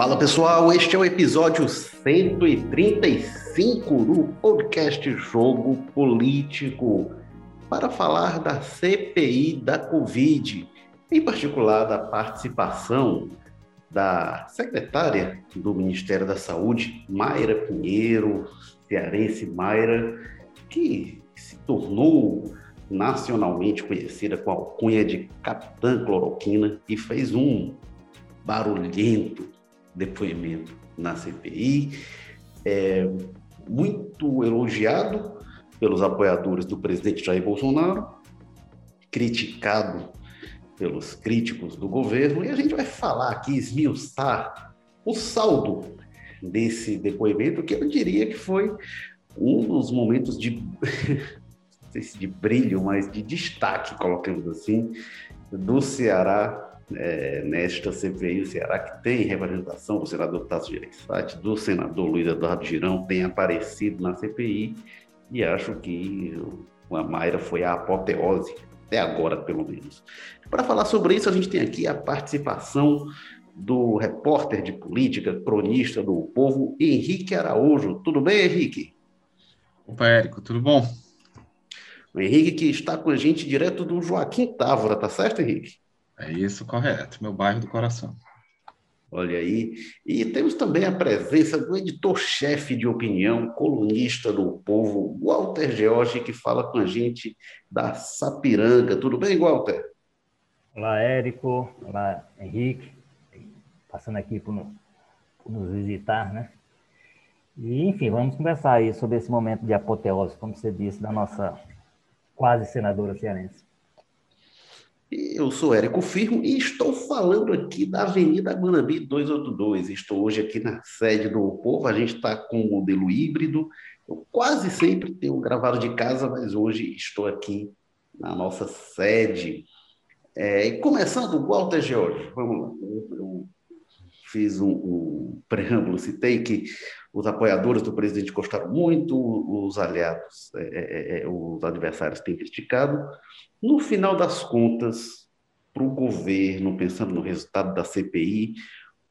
Fala pessoal, este é o episódio 135 do podcast Jogo Político para falar da CPI da Covid, em particular da participação da secretária do Ministério da Saúde, Mayra Pinheiro, cearense Mayra, que se tornou nacionalmente conhecida com a alcunha de Capitã Cloroquina e fez um barulhento depoimento na CPI, é, muito elogiado pelos apoiadores do presidente Jair Bolsonaro, criticado pelos críticos do governo, e a gente vai falar aqui, esmiuçar o saldo desse depoimento, que eu diria que foi um dos momentos de, não sei se de brilho, mas de destaque, colocamos assim, do Ceará é, nesta CPI, o Ceará, que tem representação do senador Tasso Gereissati, do senador Luiz Eduardo Girão, tem aparecido na CPI e acho que a Mayra foi a apoteose, até agora, pelo menos. Para falar sobre isso, a gente tem aqui a participação do repórter de política, cronista do povo, Henrique Araújo. Tudo bem, Henrique? Opa, Érico, tudo bom? O Henrique que está com a gente direto do Joaquim Távora, tá certo, Henrique? É isso, correto. Meu bairro do coração. Olha aí. E temos também a presença do editor-chefe de opinião, colunista do Povo, Walter George, que fala com a gente da Sapiranga. Tudo bem, Walter? Olá, Érico. Olá, Henrique. Passando aqui por, por nos visitar, né? E, enfim, vamos conversar aí sobre esse momento de apoteose, como você disse, da nossa quase senadora cearense. Eu sou Érico Firmo e estou falando aqui da Avenida Guanambi 282. Estou hoje aqui na sede do Povo. A gente está com um modelo híbrido. Eu quase sempre tenho gravado de casa, mas hoje estou aqui na nossa sede. É, começando, Walter George, vamos lá. Eu fiz um, um preâmbulo, citei que os apoiadores do presidente gostaram muito, os aliados, é, é, é os adversários têm criticado. No final das contas, para o governo, pensando no resultado da CPI,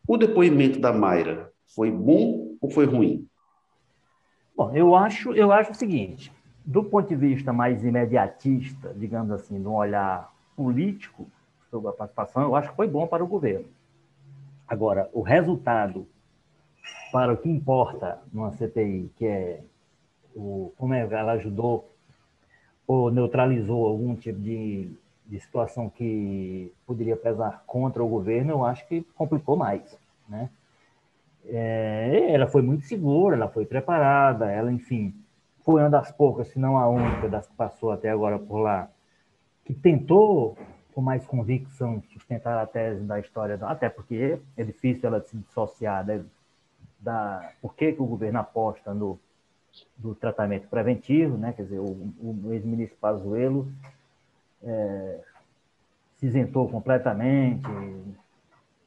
o depoimento da Mayra foi bom ou foi ruim? Bom, eu acho, eu acho o seguinte: do ponto de vista mais imediatista, digamos assim, de um olhar político sobre a participação, eu acho que foi bom para o governo. Agora, o resultado para o que importa numa CPI, que é o, como é, ela ajudou ou neutralizou algum tipo de, de situação que poderia pesar contra o governo, eu acho que complicou mais, né? É, ela foi muito segura, ela foi preparada, ela, enfim, foi uma das poucas, se não a única das que passou até agora por lá, que tentou com mais convicção sustentar a tese da história, até porque é difícil ela se dissociar né, da por que, que o governo aposta no do tratamento preventivo, né? quer dizer, o, o ex-ministro Pazuello é, se isentou completamente,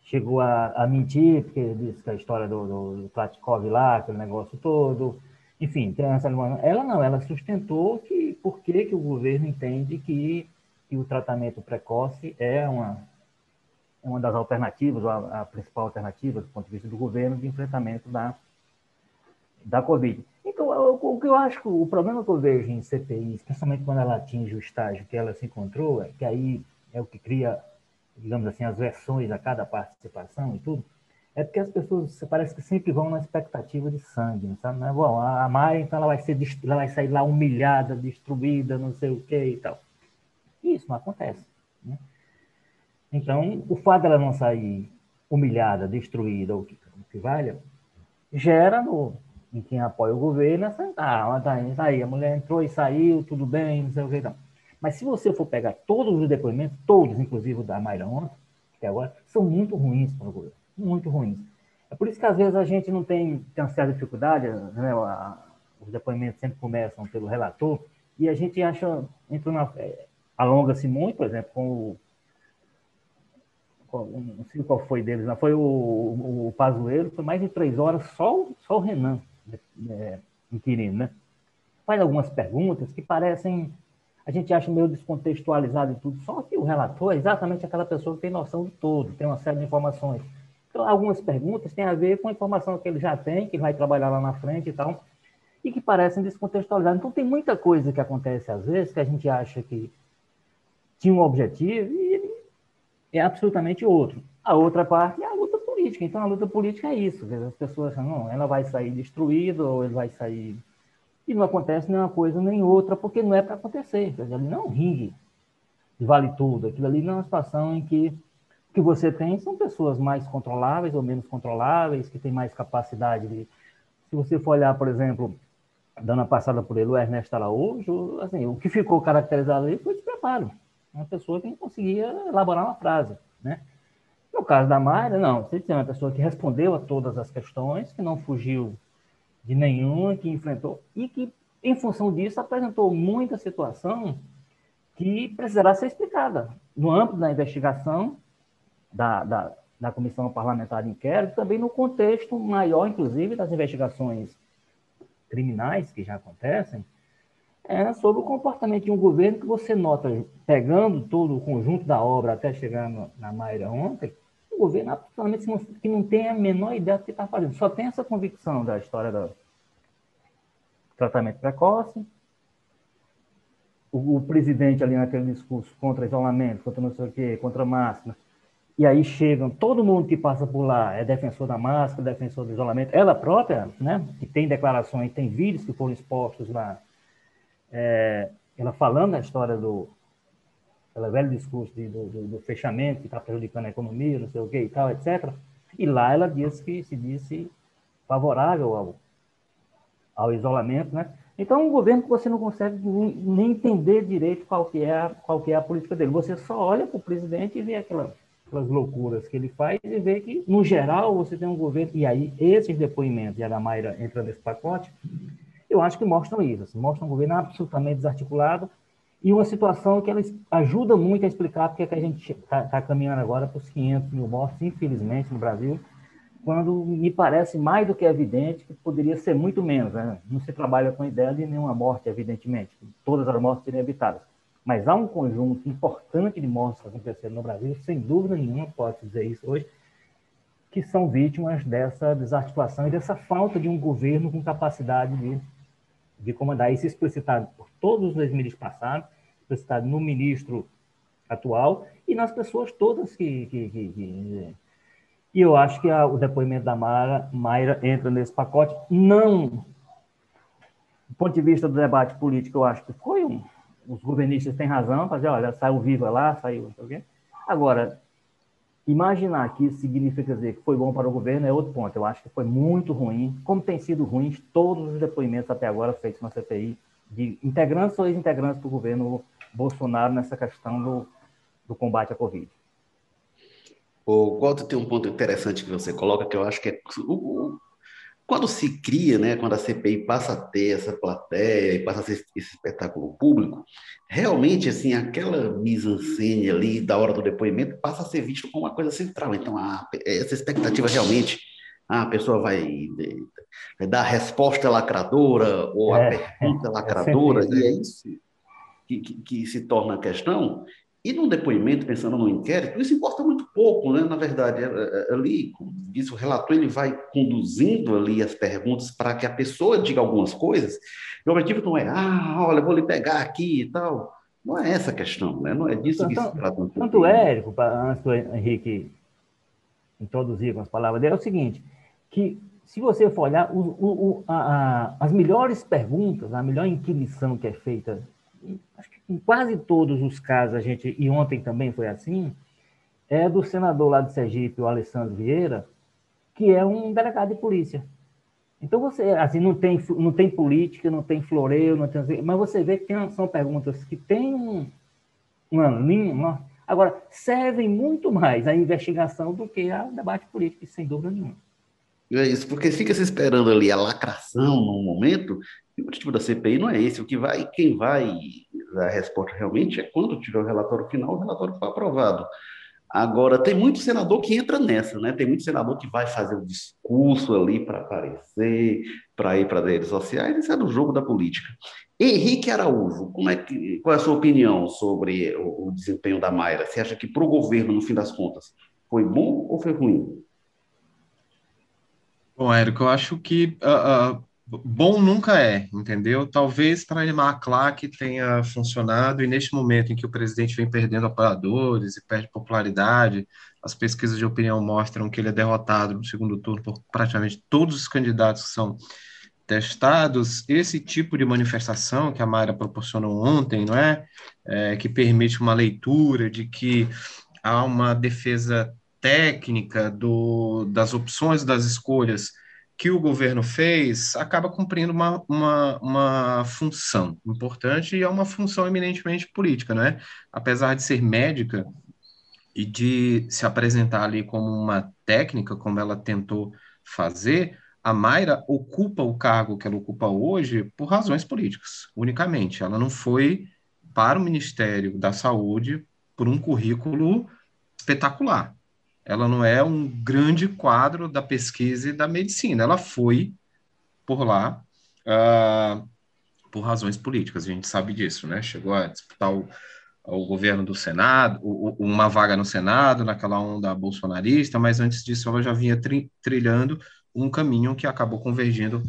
chegou a, a, mentir, porque disse que a história do, do, do Klatkov lá, aquele negócio todo, enfim, ela não, ela sustentou que por que, que o governo entende que, que o tratamento precoce é uma, uma das alternativas, a, a principal alternativa do ponto de vista do governo de enfrentamento da, da Covid. Então, o que eu acho que o problema que eu vejo em CPI, especialmente quando ela atinge o estágio que ela se encontrou, é que aí é o que cria, digamos assim, as versões a cada participação e tudo, é porque as pessoas parece que sempre vão na expectativa de sangue, sabe? Né? Bom, a Maia, então, ela vai, ser, ela vai sair lá humilhada, destruída, não sei o que e tal. Isso não acontece. Né? Então, o fato dela não sair humilhada, destruída, ou que, o que valha, gera no, em quem apoia o governo, essa, ah, tá, tá aí, a mulher entrou e saiu, tudo bem, não sei o que não. Mas se você for pegar todos os depoimentos, todos, inclusive o da Mayra ontem, que agora, são muito ruins para o governo, muito ruins. É por isso que às vezes a gente não tem, tem uma certa dificuldade, né, os depoimentos sempre começam pelo relator, e a gente acha, entra na, é, alonga-se muito, por exemplo, com o não sei qual foi deles, não, foi o, o, o foi mais de três horas, só, só o Renan é, inquirino, né? Faz algumas perguntas que parecem, a gente acha meio descontextualizado e tudo, só que o relator é exatamente aquela pessoa que tem noção de todo, tem uma série de informações. Então, algumas perguntas têm a ver com a informação que ele já tem, que vai trabalhar lá na frente e tal, e que parecem descontextualizadas. Então, tem muita coisa que acontece às vezes que a gente acha que tinha um objetivo e é absolutamente outro. A outra parte é a luta política. Então, a luta política é isso. As pessoas não, ela vai sair destruída ou ele vai sair... E não acontece nem uma coisa nem outra, porque não é para acontecer. Ali não é um ringue vale tudo. Aquilo ali não é uma situação em que o que você tem são pessoas mais controláveis ou menos controláveis, que têm mais capacidade de... Se você for olhar, por exemplo, dando a passada por ele, o Ernesto Araújo, assim, o que ficou caracterizado ali foi despreparo. Uma pessoa que não conseguia elaborar uma frase, né? No caso da Mayra, não. Você tem uma pessoa que respondeu a todas as questões, que não fugiu de nenhuma, que enfrentou e que, em função disso, apresentou muita situação que precisará ser explicada no âmbito da investigação da, da, da Comissão Parlamentar de Inquérito, também no contexto maior, inclusive, das investigações criminais que já acontecem, é sobre o comportamento de um governo que você nota, pegando todo o conjunto da obra até chegar no, na Maíra ontem, um governo absolutamente que não tem a menor ideia do que está fazendo. Só tem essa convicção da história do tratamento precoce, o, o, presidente ali naquele discurso contra isolamento, contra não sei o quê, contra máscara, e aí chegam, todo mundo que passa por lá é defensor da máscara, defensor do isolamento, ela própria, né, que tem declarações, tem vídeos que foram expostos lá, é, ela falando a história do aquele velho discurso de, do, do, do, fechamento que está prejudicando a economia, não sei o quê e tal, etc. E lá ela disse que se disse favorável ao, ao isolamento, né? Então, um governo que você não consegue nem entender direito qual que é a, qual que é a política dele. Você só olha para o presidente e vê aquela, aquelas loucuras que ele faz e vê que, no geral, você tem um governo... E aí, esses depoimentos, e a Mayra entra nesse pacote, eu acho que mostram isso. Assim, mostram um governo absolutamente desarticulado e uma situação que ela ajuda muito a explicar porque é que a gente está tá caminhando agora para os 500 mil mortos, infelizmente, no Brasil, quando me parece mais do que evidente que poderia ser muito menos. Né? Não se trabalha com a ideia de nenhuma morte, evidentemente, todas as mortes seriam evitadas. Mas há um conjunto importante de mortes acontecendo no Brasil, sem dúvida nenhuma, pode dizer isso hoje, que são vítimas dessa desarticulação e dessa falta de um governo com capacidade de, de comandar. Isso explicitado por todos os ministros passados, explicitado no ministro atual e nas pessoas todas que, que, que, que e eu acho que a, o depoimento da Mara, Mayra entra nesse pacote. Não, do ponto de vista do debate político, eu acho que foi um. Os governistas têm razão, fazer, olha, saiu viva lá, saiu. Agora, imaginar que isso significa dizer que foi bom para o governo é outro ponto. Eu acho que foi muito ruim, como tem sido ruins todos os depoimentos até agora feitos na CPI, de integrantes ou ex-integrantes do governo Bolsonaro nessa questão do, do combate à Covid. O Walter tem um ponto interessante que você coloca, que eu acho que é quando se cria, né, quando a CPI passa a ter essa plateia e passa a ser esse espetáculo público, realmente assim aquela mise-en-scène ali da hora do depoimento passa a ser visto como uma coisa central. Então, a, essa expectativa realmente, a pessoa vai, vai dar a resposta lacradora ou a é, pergunta é lacradora, é e é isso que, que, que se torna a questão. E num depoimento, pensando no inquérito, isso importa muito pouco, né? Na verdade, é, é, é, ali, como disse o relator, ele vai conduzindo ali as perguntas para que a pessoa diga algumas coisas. E o objetivo não é, ah, olha, vou lhe pegar aqui e tal. Não é essa a questão, né? Não é disso que se trata. Um tanto Érico, antes do Henrique introduzir com as palavras dele, é o seguinte, que se você for olhar, o, o, a, a, as melhores perguntas, a melhor inquisição que é feita, acho que em quase todos os casos, a gente, e ontem também foi assim, é do senador lá de Sergipe, o Alessandro Vieira, que é um delegado de polícia. Então você, assim, não tem, não tem política, não tem floreio, não tem, mas você vê que tem, são perguntas que têm uma linha, agora servem muito mais à investigação do que ao debate político, sem dúvida nenhuma. É isso, porque fica se esperando ali a lacração no momento, e o objetivo da CPI não é esse. O que vai, quem vai a resposta realmente é quando tiver o relatório final, o relatório for aprovado. Agora, tem muito senador que entra nessa, né? Tem muito senador que vai fazer o um discurso ali para aparecer, para ir para as redes sociais, isso é do jogo da política. Henrique Araújo, como é que, qual é a sua opinião sobre o, o desempenho da Mayra? Você acha que para o governo, no fim das contas, foi bom ou foi ruim? Bom, Érico, eu acho que uh, uh, bom nunca é, entendeu? Talvez para a claque tenha funcionado, e neste momento em que o presidente vem perdendo apoiadores e perde popularidade, as pesquisas de opinião mostram que ele é derrotado no segundo turno por praticamente todos os candidatos que são testados. Esse tipo de manifestação que a Mayra proporcionou ontem, não é? é que permite uma leitura de que há uma defesa técnica do, das opções, das escolhas que o governo fez, acaba cumprindo uma, uma, uma função importante e é uma função eminentemente política, não é? Apesar de ser médica e de se apresentar ali como uma técnica, como ela tentou fazer, a Mayra ocupa o cargo que ela ocupa hoje por razões políticas, unicamente. Ela não foi para o Ministério da Saúde por um currículo espetacular. Ela não é um grande quadro da pesquisa e da medicina. Ela foi por lá uh, por razões políticas. A gente sabe disso, né? Chegou a disputar o, o governo do Senado, o, uma vaga no Senado, naquela onda bolsonarista, mas antes disso ela já vinha tri, trilhando um caminho que acabou convergindo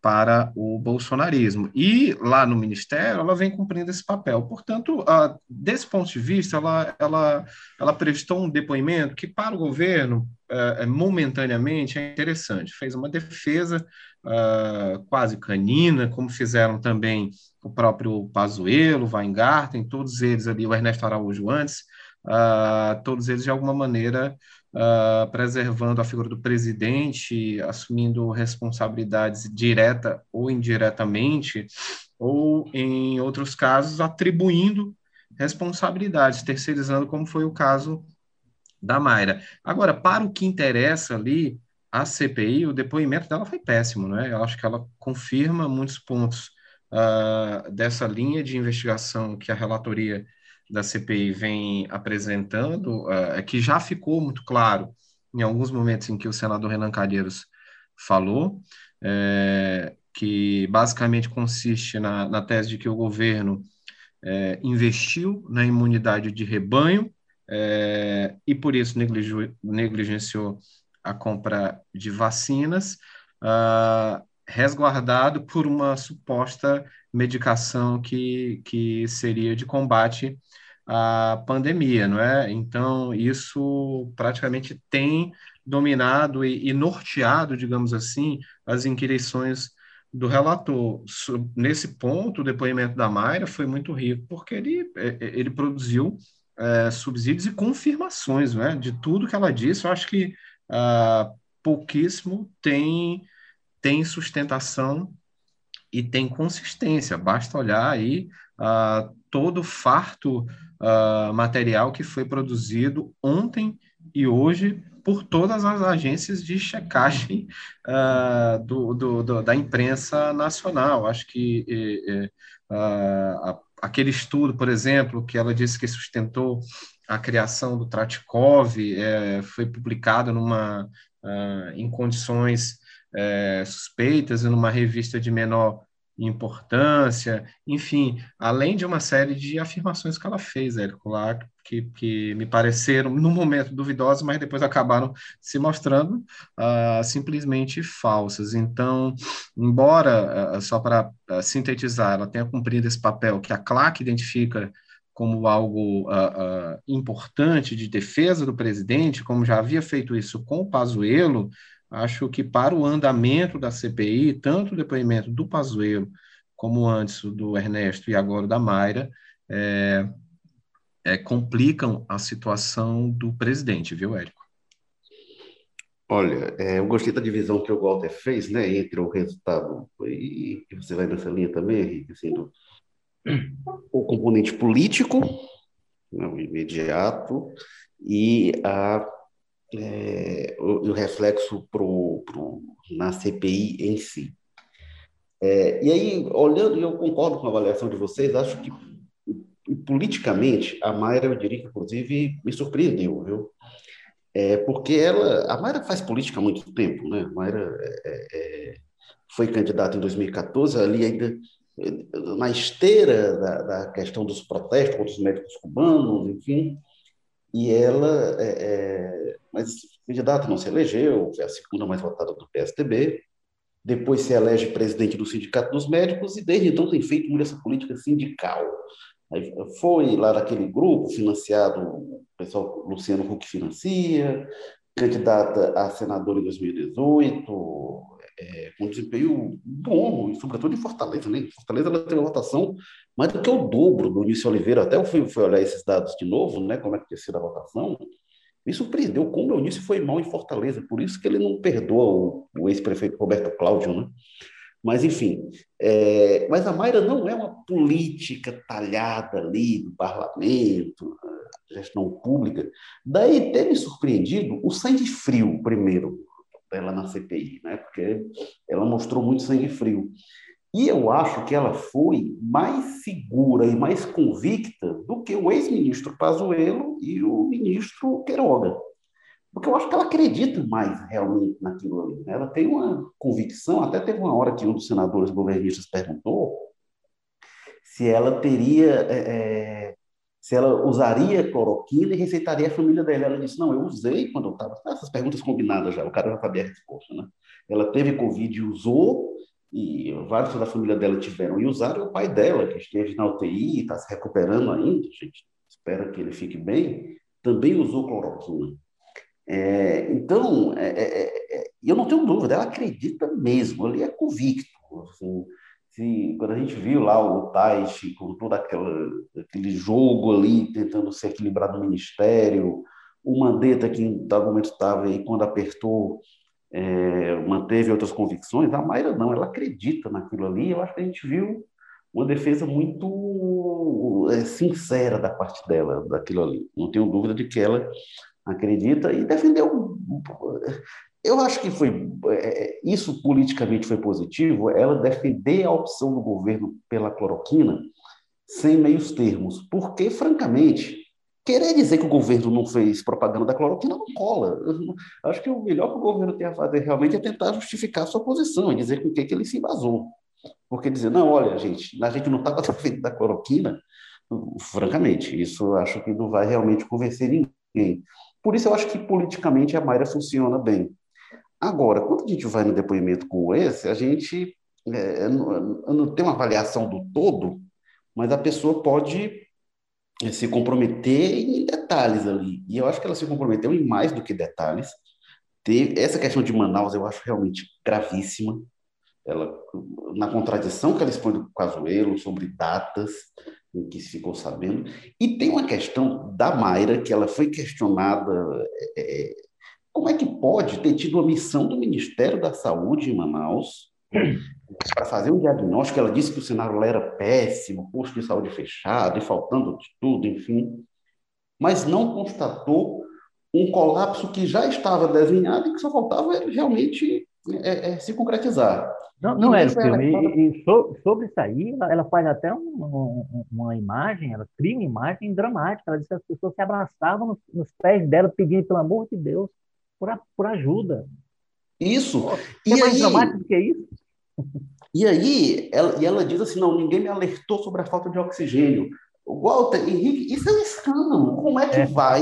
para o bolsonarismo. E lá no Ministério, ela vem cumprindo esse papel. Portanto, uh, desse ponto de vista, ela, ela, ela prestou um depoimento que, para o governo, uh, momentaneamente, é interessante. Fez uma defesa uh, quase canina, como fizeram também o próprio Pazuello, Weingarten, todos eles ali, o Ernesto Araújo antes, todos eles, de alguma maneira, uh, preservando a figura do presidente, assumindo responsabilidades direta ou indiretamente, ou, em outros casos, atribuindo responsabilidades, terceirizando, como foi o caso da Mayra. Agora, para o que interessa ali, a CPI, o depoimento dela foi péssimo, né? Eu acho que ela confirma muitos pontos uh, dessa linha de investigação que a relatoria da CPI vem apresentando, uh, que já ficou muito claro em alguns momentos em que o senador Renan Calheiros falou, é, que basicamente consiste na, na, tese de que o governo é, investiu na imunidade de rebanho é, e por isso negligenciou a compra de vacinas, uh, resguardado por uma suposta medicação que, que seria de combate à pandemia, não é? Então, isso praticamente tem dominado e, e norteado, digamos assim, as inquirições do relator. Nesse ponto, o depoimento da Mayra foi muito rico, porque ele, é, é, ele produziu é, subsídios e confirmações né, de tudo que ela disse. Eu acho que ah, pouquíssimo tem, tem sustentação e tem consistência. Basta olhar aí uh, todo o farto uh, material que foi produzido ontem e hoje por todas as agências de checagem uh, do, do, do, da imprensa nacional. Acho que aquele estudo, por exemplo, que ela disse que sustentou a criação do Tratikov, é, foi publicado numa, em condições é, suspeitas em uma revista de menor importância, enfim, além de uma série de afirmações que ela fez, Érico, lá, que, que me pareceram, no momento, duvidosas, mas depois acabaram se mostrando uh, simplesmente falsas. Então, embora, uh, só para uh, sintetizar, ela tenha cumprido esse papel que a CLAC identifica como algo importante de defesa do presidente, como já havia feito isso com o Pazuello, Acho que para o andamento da CPI, tanto o depoimento do Pazuello, como antes do Ernesto e agora da Mayra, é, é, complicam a situação do presidente, viu, Érico? Olha, é, eu gostei da divisão que o Walter fez, né, entre o resultado, e, você vai nessa linha também, Henrique, assim, do, o componente político, né, o imediato, e a é, o, o, reflexo pro, pro, na CPI em si. É, e aí, olhando, e eu concordo com a avaliação de vocês, acho que politicamente a Mayra, eu diria que inclusive me surpreendeu, viu? É, porque ela, a Mayra faz política há muito tempo, né? A Mayra é, é foi candidata em 2014, ali ainda na esteira da, da questão dos protestos contra os médicos cubanos, enfim, e ela, é, é, mas candidata não se elegeu, foi a segunda mais votada do PSDB, depois se elege presidente do Sindicato dos Médicos e desde então tem feito muito essa política sindical. Aí foi lá daquele grupo financiado, o pessoal Luciano Huck financia, candidata a senadora em 2018, é, com desempenho bom, sobretudo em Fortaleza. Né? Fortaleza ela teve uma votação mais do que o dobro do Início Oliveira. Até eu fui, fui olhar esses dados de novo, né, como é que tinha sido a votação. Me surpreendeu como o Eunício foi mal em Fortaleza, por isso que ele não perdoa o, o ex-prefeito Roberto Cláudio, né? Mas, enfim, é, mas a Mayra não é uma política talhada ali do parlamento, gestão pública. Daí ter me surpreendido o sangue frio, primeiro, dela na CPI, né? porque ela mostrou muito sangue frio. E eu acho que ela foi mais segura e mais convicta do que o ex-ministro Pazuello e o ministro Queiroga. Porque eu acho que ela acredita mais realmente naquilo ali. Né? Ela tem uma convicção, até teve uma hora que um dos senadores governistas perguntou se ela teria, é, é se ela usaria cloroquina e receitaria a família dela. Ela disse, não, eu usei quando eu estava... Essas perguntas combinadas já, o cara já sabia a resposta. Né? Ela teve Covid e usou, e vários da família dela tiveram e usaram, o pai dela, que esteve na UTI, está se recuperando ainda, gente espera que ele fique bem, também usou cloroquina. É, então, é, é, é, é eu não tenho dúvida, ela acredita mesmo, ele é convicto. Assim, se, quando a gente viu lá o Taishi com todo aquele jogo ali, tentando se equilibrar no ministério, o Mandetta, que em dado momento estava aí, quando apertou, é, manteve outras convicções, a Mayra não, ela acredita naquilo ali, eu acho que a gente viu uma defesa muito é, sincera da parte dela, daquilo ali. Não tenho dúvida de que ela acredita e defendeu. Eu acho que foi é, isso politicamente foi positivo, ela defender a opção do governo pela cloroquina sem meios termos, porque francamente querer dizer que o governo não fez propaganda da cloroquina não cola. Acho que o melhor que o governo tem a fazer realmente é tentar justificar a sua posição e dizer com o que, que ele se embasou. Porque dizer, não, olha, gente, a gente não estava defendendo da cloroquina, francamente, isso acho que não vai realmente convencer ninguém. Por isso eu acho que politicamente a Mayra funciona bem. Agora, quando a gente vai no depoimento como esse, a gente é, não, não tem uma avaliação do todo, mas a pessoa pode se comprometer em detalhes ali. E eu acho que ela se comprometeu em mais do que detalhes. essa questão de Manaus eu acho realmente gravíssima. Ela, na contradição que ela expõe do Casuelo sobre datas, em que se ficou sabendo. E tem uma questão da Mayra, que ela foi questionada é, como é que pode ter tido a missão do Ministério da Saúde em Manaus para fazer um diagnóstico? Ela disse que o cenário era péssimo, posto de saúde fechado e faltando de tudo, enfim, mas não constatou um colapso que já estava desenhado e que só faltava realmente é, é, se concretizar. Não, não era o filme. E, e so, sobre isso aí, ela, ela faz até um, um, uma imagem, ela cria uma imagem dramática. Ela diz que as pessoas se abraçavam nos, nos pés dela, pedindo, pelo amor de Deus, por, a, por ajuda. Isso. e é mais aí, dramático do que isso? E aí, ela, e ela diz assim: não, ninguém me alertou sobre a falta de oxigênio. Walter, Henrique, isso é um escândalo. Como é que é. vai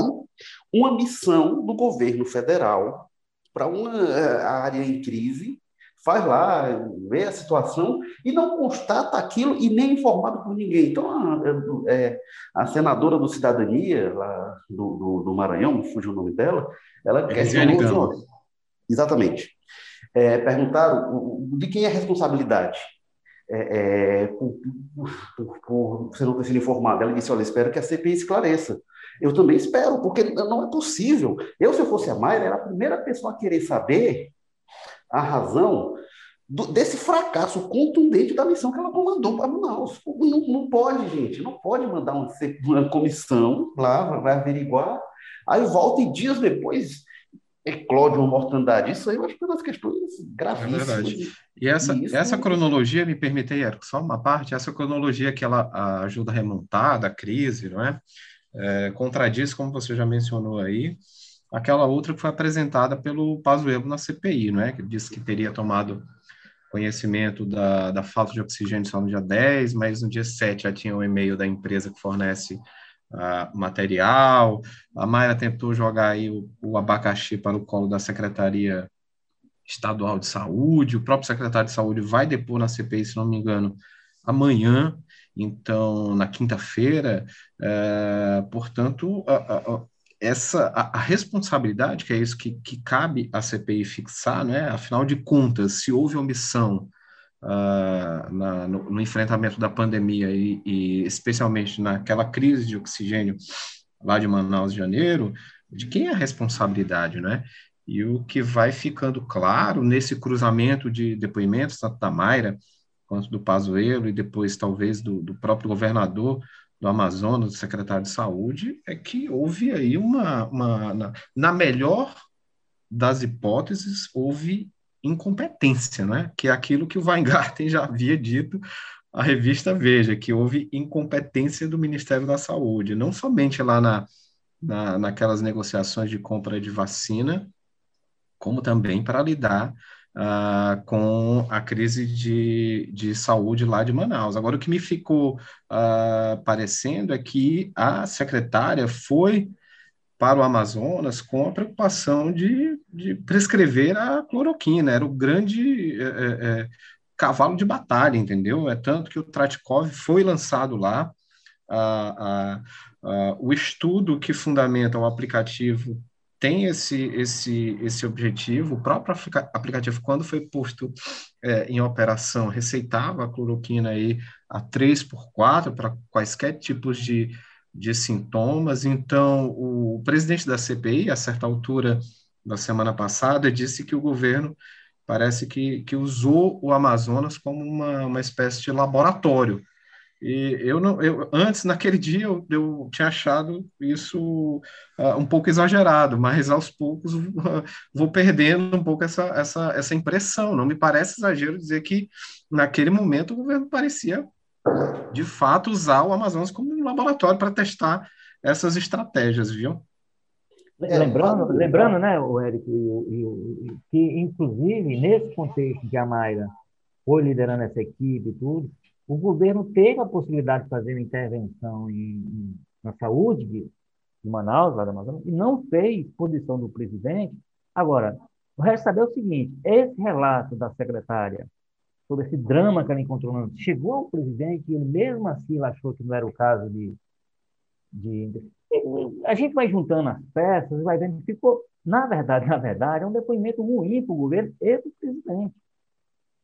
uma missão do governo federal para uma eh, área em crise faz lá, vê a situação e não constata aquilo e nem informado por ninguém. Então, a, é, a senadora do Cidadania, lá do, do, do Maranhão, fugiu o nome dela, ela é questionou... Exatamente. É, perguntaram de quem é a responsabilidade é, é, por, por, por, você não ter sido informado. Ela disse, olha, espero que a CPI esclareça. Eu também espero, porque não é possível. Eu, se eu fosse a Mayra, era a primeira pessoa a querer saber a razão do, desse fracasso contundente da missão que ela comandou para Manaus. Não, não pode, gente, não pode mandar uma, uma comissão lá, vai averiguar, aí volta e dias depois eclode uma mortandade. Isso aí eu acho que é uma das questões gravíssimas. É verdade. E essa, e essa cronologia, me permite aí, só uma parte, essa cronologia que ela ajuda a remontar da crise, não é? é contradiz, como você já mencionou aí, aquela outra que foi apresentada pelo Pazuello na CPI, não é? Que disse que teria tomado conhecimento da, da falta de oxigênio só no dia 10, mas no dia 7 já tinha o um e-mail da empresa que fornece material. A Mayra tentou jogar aí o, o abacaxi para o colo da Secretaria Estadual de Saúde. O próprio secretário de Saúde vai depor na CPI, se não me engano, amanhã. Então, na quinta-feira, é, portanto, essa a, a, responsabilidade, que é isso que, que cabe à CPI fixar, né? afinal de contas, se houve omissão uh, na, no, no, enfrentamento da pandemia e, e, especialmente naquela crise de oxigênio lá de Manaus, de janeiro, de quem é a responsabilidade, né? E o que vai ficando claro nesse cruzamento de depoimentos, tanto da Mayra quanto do Pazuello e depois talvez do, do próprio governador do Amazonas, do secretário de Saúde, é que houve aí uma, uma na, na melhor das hipóteses, houve incompetência, né? que é aquilo que o Weingarten já havia dito à revista Veja, que houve incompetência do Ministério da Saúde, não somente lá na, na, naquelas negociações de compra de vacina, como também para lidar uh, com a crise de, de saúde lá de Manaus. Agora, o que me ficou uh, parecendo é que a secretária foi para o Amazonas com a preocupação de, de prescrever a cloroquina, era o grande é, é, é cavalo de batalha, entendeu? É tanto que o Tratkov foi lançado lá, a, a, a, o estudo que fundamenta o aplicativo tem esse, esse, esse objetivo. O próprio aplicativo, quando foi posto é, em operação, receitava a cloroquina aí a 3 por 4 para quaisquer tipos de, de sintomas. Então, o presidente da CPI, a certa altura da semana passada, disse que o governo parece que, que usou o Amazonas como uma, uma espécie de laboratório. E eu não, eu, antes, naquele dia, eu, eu tinha achado isso uh, um pouco exagerado, mas aos poucos uh, vou perdendo um pouco essa, essa, essa impressão. Não me parece exagero dizer que, naquele momento, o governo parecia de fato, usar o Amazonas como um laboratório para testar essas estratégias, viu? É, lembrando, lembrando né, o Érico, que, inclusive, nesse contexto que a Mayra foi liderando essa equipe e tudo, o governo teve a possibilidade de fazer uma intervenção em, na saúde de, Manaus, lá da Amazonas, e não fez posição do presidente. Agora, o resto saber é o seguinte: esse relato da secretária sobre esse drama que ela encontrou. Chegou ao presidente e ele mesmo assim ele achou que não era o caso de, de, A gente vai juntando as peças, vai vendo que ficou, na verdade, na verdade, é um depoimento ruim para o governo e para o presidente.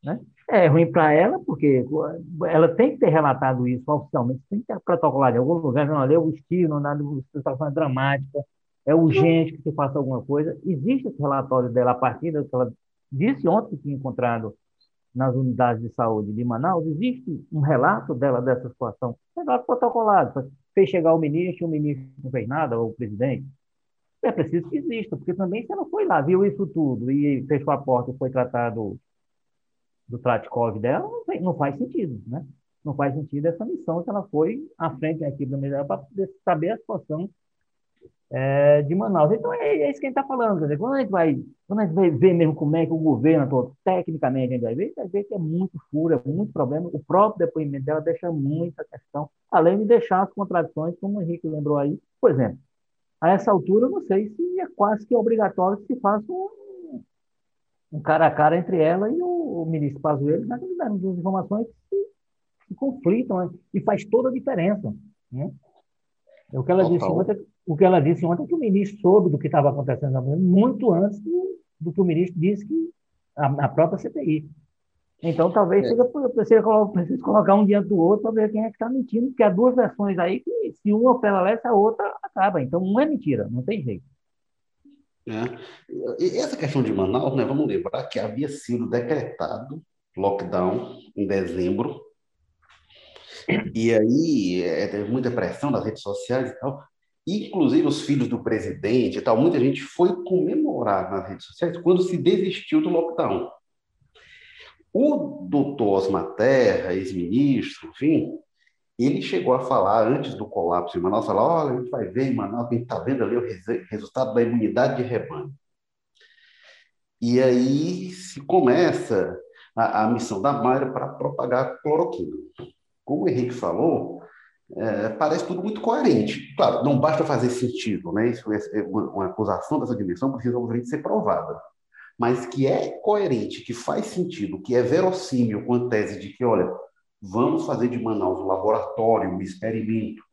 Né? É ruim para ela, porque ela tem que ter relatado isso oficialmente, tem que ter protocolado em algum lugar, não leu o estilo, nada, a situação é dramática, é urgente que se faça alguma coisa. Existe esse relatório dela a partir do que ela disse ontem que tinha encontrado nas unidades de saúde de Manaus, existe um relato dela dessa situação, relato protocolado, fez chegar o ministro, o ministro não fez nada, ou o presidente. É preciso que exista, porque também você não foi lá, viu isso tudo e fechou a porta e foi tratado do Tratkov dela, não faz sentido, né? Não faz sentido essa missão que ela foi à frente da equipe da Ministério para saber a situação é, de Manaus. Então, é, é isso que a gente está falando. Quer dizer, quando a gente vai, quando a gente vai ver mesmo como é que o governo, todo, tecnicamente, a gente vai ver, vai ver que é muito furo, é muito problema. O próprio depoimento dela deixa muita questão, além de deixar as contradições, como o Henrique lembrou aí. Por exemplo, a essa altura, eu não sei se é quase que obrigatório que se faça um, um cara a cara entre ela e o, o ministro Pazuello, mas eles deram duas informações que, que conflitam né? e faz toda a diferença. Né? É o que ela Total. disse o que ela disse ontem é que o ministro soube do que estava acontecendo muito antes do, do, que o ministro disse que a, a própria CPI. Então, talvez é. seja preciso colocar um diante do outro para ver quem é que está mentindo, porque há duas versões aí que, se uma prevalece, a outra acaba. Então, uma é mentira, não tem jeito. É. E essa questão de Manaus, né, vamos lembrar que havia sido decretado lockdown em dezembro, e aí é, teve muita pressão nas redes sociais e tal, Inclusive os filhos do presidente e tal, muita gente foi comemorar nas redes sociais quando se desistiu do lockdown. O doutor Osmar Terra, ex-ministro, enfim, ele chegou a falar antes do colapso em Manaus, olha, a gente vai ver em Manaus, a gente está vendo ali o resultado da imunidade de rebanho. E aí se começa a, a missão da Mayra para propagar cloroquina. Como o Henrique falou, é, parece tudo muito coerente. Claro, não basta fazer sentido, né? Isso é, é uma, acusação dessa dimensão precisa obviamente ser provada, mas que é coerente, que faz sentido, que é verossímil com a tese de que, olha, vamos fazer de Manaus um laboratório, um experimento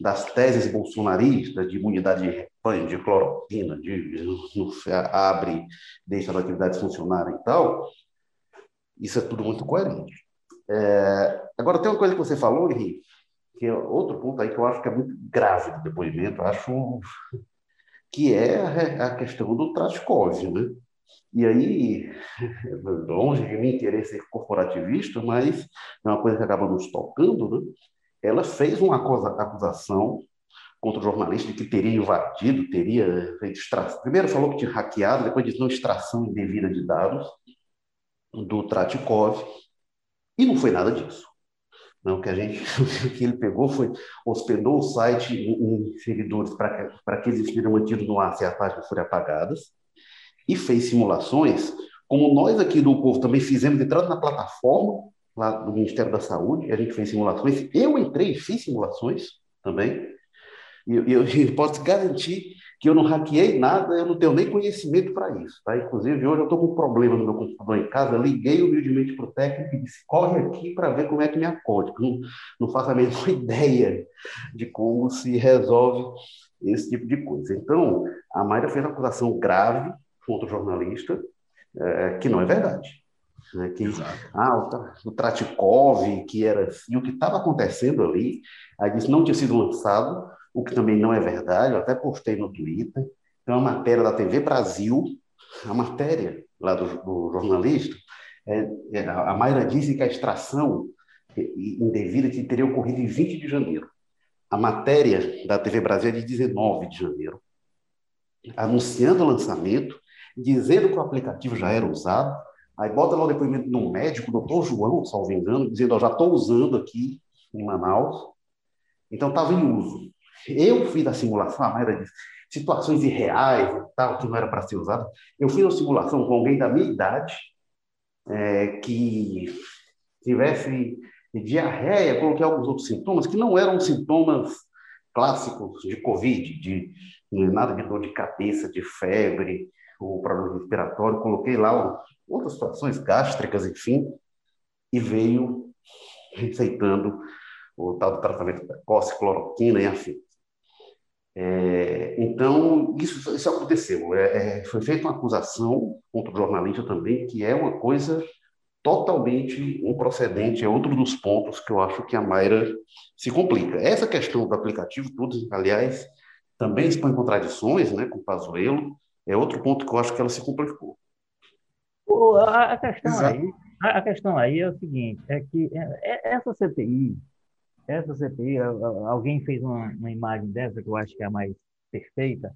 das teses bolsonaristas de imunidade de rebanho, de cloroquina, de, de abre, deixa as atividades funcionarem e tal, isso é tudo muito coerente. É, agora, tem uma coisa que você falou, Henrique, que é outro ponto aí que eu acho que é muito grave do depoimento, acho que é a questão do Tratkov, né? E aí, longe de mim querer ser corporativista, mas é uma coisa que acaba nos tocando, né? Ela fez uma acusação contra o jornalista de que teria invadido, teria feito extração. Primeiro falou que tinha hackeado, depois disse não extração indevida de dados do Tratkov, e não foi nada disso. Não, que a gente, o que ele pegou foi hospedou o site em, servidores para que, eles estejam mantidos no ar se as páginas forem apagadas e fez simulações, como nós aqui do Povo também fizemos entrando na plataforma lá do Ministério da Saúde, a gente fez simulações. Eu entrei, fiz simulações também. E eu, eu, eu posso garantir que eu não hackeei nada, eu não tenho nem conhecimento para isso. Tá? Inclusive, hoje eu estou com um problema no meu computador em casa, liguei humildemente para o técnico e disse, corre aqui para ver como é que me acode. Não, não faço a menor ideia de como se resolve esse tipo de coisa. Então, a Mayra fez uma acusação grave contra o jornalista, é, que não é verdade. Né? Que, ah, o, o Tratikov, que era assim, o que estava acontecendo ali, aí disse não tinha sido lançado, o que também não é verdade, eu até postei no Twitter. Então, a matéria da TV Brasil, a matéria lá do, do jornalista, é, é, a Mayra disse que a extração indevida teria ocorrido em 20 de janeiro. A matéria da TV Brasil é de 19 de janeiro, anunciando o lançamento, dizendo que o aplicativo já era usado, aí bota lá o depoimento de um médico, doutor João, salvo engano, dizendo, eu já estou usando aqui em Manaus, então estava em uso. Eu fiz a simulação, a maioria de situações irreais e tal, que não era para ser usado. Eu fiz uma simulação com alguém da minha idade, é, que tivesse diarreia, coloquei alguns outros sintomas, que não eram sintomas clássicos de Covid, de nada de dor de cabeça, de febre, ou problema respiratório. Coloquei lá outras situações gástricas, enfim, e veio receitando o tal do tratamento precoce, cloroquina e afim. É, então, isso, isso aconteceu. É, é, foi feita uma acusação contra o jornalista também, que é uma coisa totalmente improcedente. É outro dos pontos que eu acho que a Mayra se complica. Essa questão do aplicativo, tudo, aliás, também expõe contradições né, com o Pazuello. É outro ponto que eu acho que ela se complicou. A questão, aí, a questão aí é o seguinte, é que é, essa CPI, essa CPI, alguém fez uma, uma, imagem dessa, que eu acho que é a mais perfeita,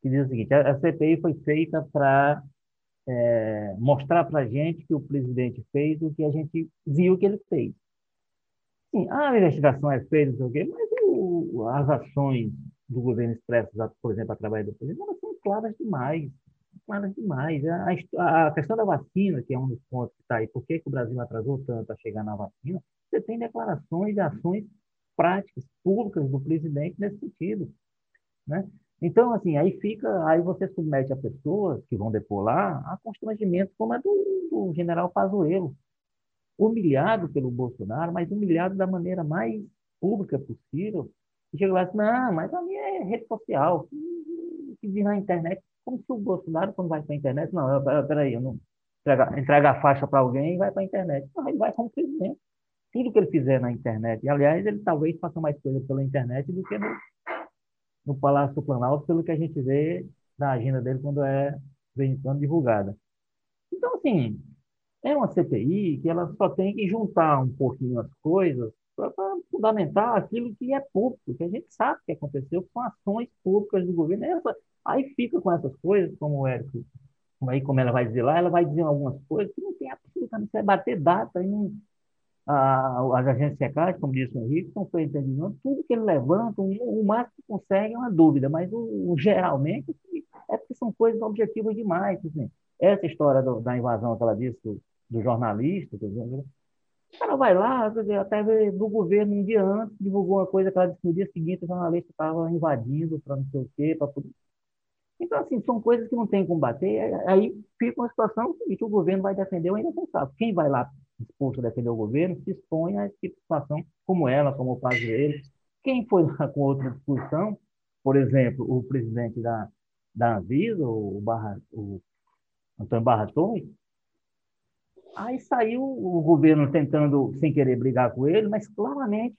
que diz o seguinte: a, CPI foi feita para é, mostrar para a gente que o presidente fez o que a gente viu que ele fez. Sim, a investigação é feita, não sei o mas as ações do governo expressas, por exemplo, através do presidente, elas são claras demais. Claras demais. A, a, questão da vacina, que é um dos pontos que está aí, por que, que o Brasil atrasou tanto a chegar na vacina? você tem declarações e ações práticas, públicas do presidente nesse sentido. Né? Então, assim, aí fica, aí você submete a pessoas que vão depor lá a constrangimento como é do, do general Pazuello, humilhado pelo Bolsonaro, mas humilhado da maneira mais pública possível. E chega lá e diz, não, mas a minha é rede social, que, que diz na internet, como se o Bolsonaro, quando vai para a internet, não, peraí, eu não entrega, entrega a faixa para alguém e vai para a internet. Não, ele vai como presidente tudo que ele fizer na internet. E, aliás, ele talvez faça mais coisa pela internet do que no, no Palácio do Planalto, pelo que a gente vê na agenda dele quando é, vem quando divulgada. Então, assim, é uma CPI que ela só tem que juntar um pouquinho as coisas para fundamentar aquilo que é público, que a gente sabe que aconteceu com ações públicas do governo. Essa, aí fica com essas coisas, como o Érico, aí como ela vai dizer lá, ela vai dizer algumas coisas que não tem absolutamente, vai bater data e não, as agências secretas, como disse o Henrique, são feitas de tudo que ele levanta, o, o máximo que consegue é uma dúvida, mas o, o, geralmente é porque são coisas objetivas demais. Assim. Essa história do, da invasão que ela disse do, do jornalista, O cara vai lá, até do governo um dia antes, divulgou uma coisa que ela disse no dia seguinte o jornalista estava invadindo para não sei o quê, para poder... Então, assim, são coisas que não tem como bater. Aí fica uma situação que o governo vai defender o indefensável. Quem vai lá disposto a defender o governo se expõe a tipo situação, como ela, como o caso dele. Quem foi lá com outra discussão, por exemplo, o presidente da, da Anvisa, o, Barra, o Antônio Barra Torres, aí saiu o governo tentando, sem querer brigar com ele, mas claramente,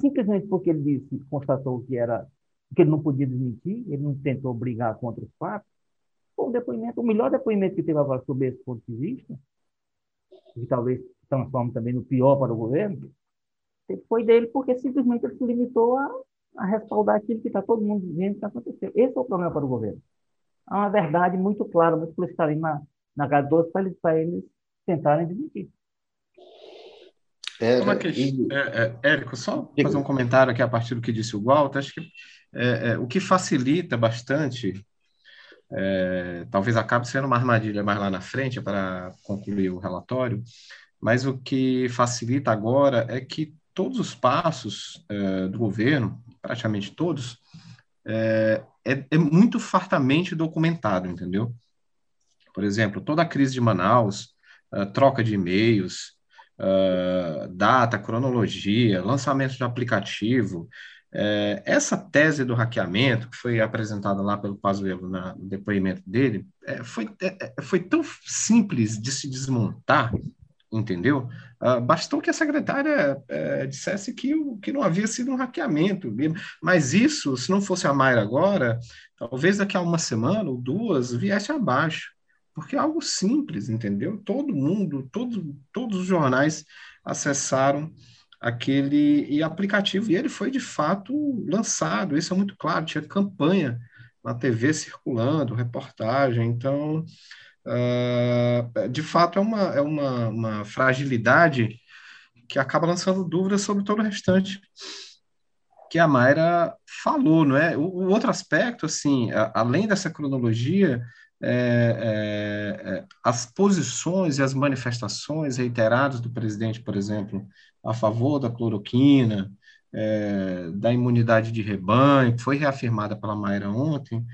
simplesmente porque ele disse, constatou que era que ele não podia desmentir, ele não tentou brigar contra os fatos, foi um depoimento, o melhor depoimento que teve agora sobre esse ponto de vista, que talvez transforme também no pior para o governo, foi dele porque simplesmente ele se limitou a, a respaldar aquilo que está todo mundo dizendo que aconteceu. Esse é o problema para o governo. Há uma verdade muito clara, muito cristalina na, na cara dos para eles, para eles tentarem desmentir. É, questão, é, é, Érico, só fazer um comentário aqui a partir do que disse o Walter. Acho que é, é, o que facilita bastante, é, talvez acabe sendo uma armadilha mais lá na frente para concluir o relatório, mas o que facilita agora é que todos os passos é, do governo, praticamente todos, é, é, é, muito fartamente documentado, entendeu? Por exemplo, toda a crise de Manaus, troca de e-mails, data, cronologia, lançamento de aplicativo, é, essa tese do hackeamento, que foi apresentada lá pelo Pazuello no depoimento dele, é, foi, é, é, foi tão simples de se desmontar entendeu? Uh, bastou que a secretária uh, dissesse que, que não havia sido um hackeamento. Mas isso, se não fosse a Mayra agora, talvez daqui a uma semana ou duas viesse abaixo. Porque é algo simples, entendeu? Todo mundo, todo, todos os jornais acessaram aquele aplicativo e ele foi de fato lançado. Isso é muito claro. Tinha campanha na TV circulando, reportagem. Então, uh, de fato, é, uma, é uma, uma fragilidade que acaba lançando dúvidas sobre todo o restante que a Mayra falou, não é? O, o outro aspecto, assim, a, além dessa cronologia, é, é, é, as posições e as manifestações reiteradas do presidente, por exemplo, a favor da cloroquina, é, da imunidade de rebanho, que foi reafirmada pela Mayra ontem,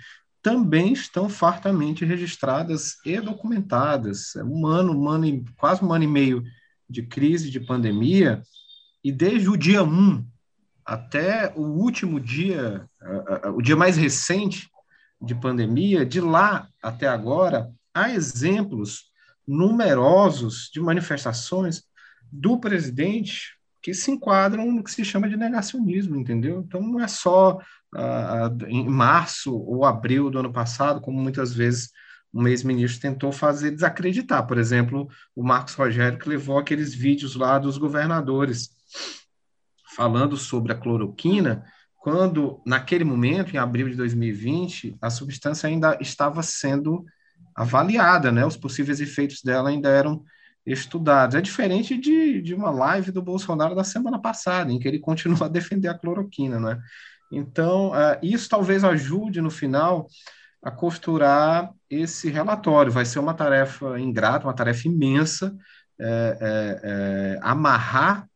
também estão fartamente registradas e documentadas. É um ano, um ano e, quase um ano e meio de crise, de pandemia, e desde o dia 1 até o último dia, o dia mais recente de pandemia, de lá até agora, há exemplos numerosos de manifestações do presidente que se enquadram no que se chama de negacionismo, entendeu? Então não é só ah, em março ou abril do ano passado, como muitas vezes um ex-ministro tentou fazer desacreditar. Por exemplo, o Marcos Rogério, que levou aqueles vídeos lá dos governadores falando sobre a cloroquina, quando, naquele momento, em abril de 2020, a substância ainda estava sendo avaliada, né? Os possíveis efeitos dela ainda eram estudados. É diferente de, de uma live do Bolsonaro da semana passada, em que ele continua a defender a cloroquina, né? Então, uh, isso talvez ajude no final a costurar esse relatório. Vai ser uma tarefa ingrata, uma tarefa imensa, é, é, é, amarrar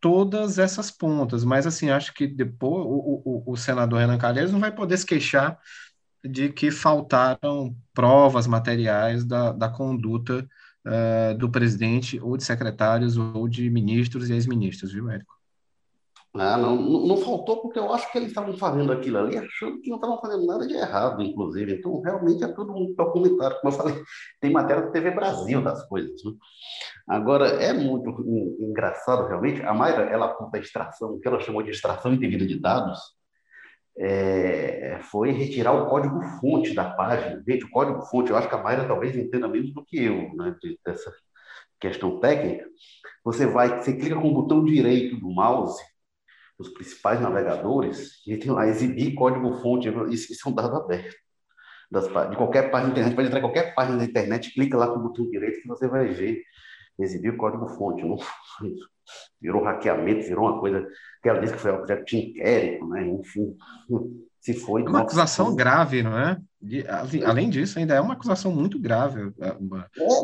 todas essas pontas. Mas, assim, acho que depois o, o, o senador Renan Calheiros não vai poder se queixar de que faltaram provas materiais da, da conduta uh, do presidente, ou de secretários, ou de ministros e ex-ministros, viu, Érico? Ah, não, não, faltou porque eu acho que eles estavam fazendo aquilo ali achando que não estavam fazendo nada de errado, inclusive. Então, realmente é tudo muito documentado. Como eu falei, tem matéria da TV Brasil das coisas. Né? Agora, é muito engraçado, realmente. A Mayra, ela aponta a extração, o que ela chamou de extração indevida de dados, é, foi retirar o código-fonte da página. Gente, o código-fonte, eu acho que a Mayra talvez entenda menos do que eu, né, dessa questão técnica. Você vai, você clica com o botão direito do mouse, os principais navegadores, e tem lá exibir código-fonte, isso, isso é um dado aberto. Das, de qualquer página da internet, pode entrar em qualquer página da internet, clica lá com o botão direito que você vai ver exibir o código-fonte. Não virou hackeamento, virou uma coisa que ela disse que foi objeto de inquérito, né? enfim, se foi. É uma acusação grave, não é? De, além disso, ainda é uma acusação muito grave. É, é,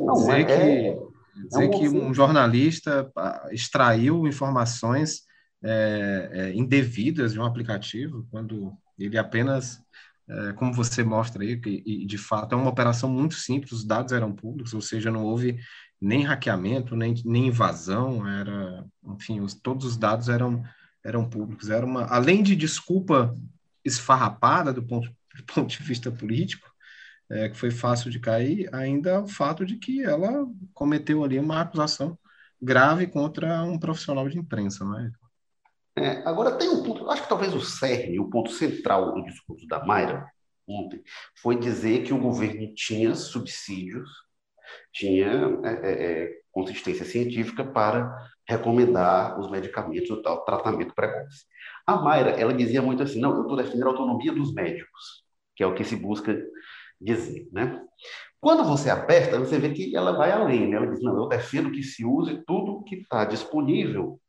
não, é, que... Dizer é um que um jornalista ah, extraiu informações é, é, indevidas de um aplicativo, quando ele apenas, é, como você mostra aí, que, e de fato é uma operação muito simples, os dados eram públicos, ou seja, não houve nem hackeamento, nem, nem invasão, era, enfim, os, todos os dados eram, eram públicos. Era uma, além de desculpa esfarrapada do ponto, do ponto de vista político, é, que foi fácil de cair, ainda o fato de que ela cometeu ali uma acusação grave contra um profissional de imprensa, não é? é agora tem um ponto, acho que talvez o cerne, o ponto central do discurso da Mayra ontem, foi dizer que o governo tinha subsídios, tinha é, é, é consistência científica para recomendar os medicamentos, o tal tratamento precoce. A Mayra, ela dizia muito assim, não, eu estou defendendo a autonomia dos médicos, que é o que se busca dizer, né? Quando você aperta, você vê que ela vai além, né? Ela diz, não, eu defendo que se use tudo que está disponível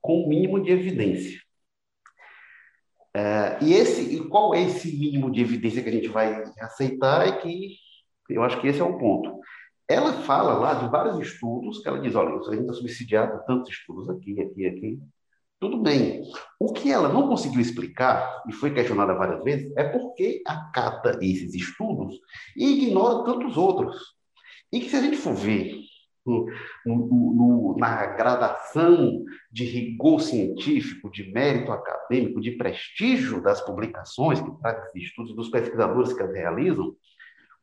com o mínimo de evidência. É, e, esse, e qual é esse mínimo de evidência que a gente vai aceitar? É que eu acho que esse é o ponto. Ela fala lá de vários estudos que ela diz, olha, a gente está subsidiado tantos estudos aqui, aqui, aqui. Tudo bem. O que ela não conseguiu explicar, e foi questionada várias vezes, é por que acata esses estudos e ignora tantos outros. E que se a gente for ver no, no, na gradação de rigor científico, de mérito acadêmico, de prestígio das publicações que trazem esses estudos, dos pesquisadores que as realizam,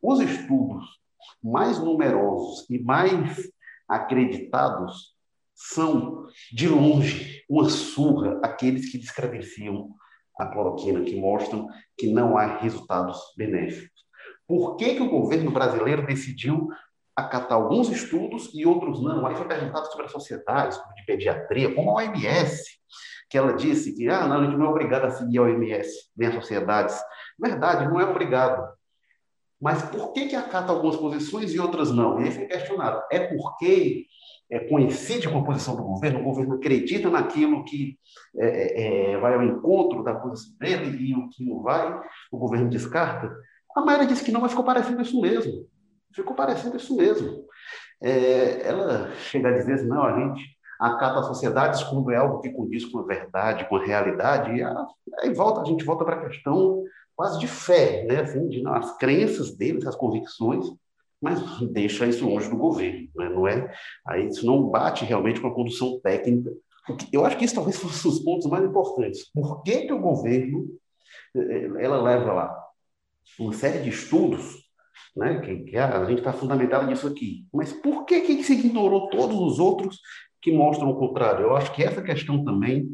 os estudos mais numerosos e mais acreditados são, de longe, uma surra aqueles que descredenciam a cloroquina, que mostram que não há resultados benéficos. Por que, que o governo brasileiro decidiu acatar alguns estudos e outros não? Aí foi perguntado sobre a sociedade, sobre de pediatria, como a OMS, que ela disse que ah, não, a gente não é obrigado a seguir a OMS, nem as sociedades. Verdade, não é obrigado. Mas por que, que acata algumas posições e outras não? E aí foi questionado. É porque é, coincide com a posição do governo, o governo acredita naquilo que é, é, é, vai ao encontro da posição dele e o que não vai, o governo descarta. A Mayra disse que não, mas ficou parecendo isso mesmo. Ficou parecendo isso mesmo. É, ela chega a dizer assim, não, a gente acata as sociedades quando é algo que condiz com a verdade, com a realidade, e aí volta, a gente volta para a questão quase de fé, né? assim, de, as crenças deles, as convicções, mas deixa isso longe do governo, né? não é? Aí isso não bate realmente com a condução técnica. Eu acho que isso talvez fosse os pontos mais importantes. Por que, que o governo eh, ela leva lá uma série de estudos, né? Que, que a gente está fundamentado nisso aqui, mas por que que se ignorou todos os outros que mostram o contrário? Eu acho que essa questão também,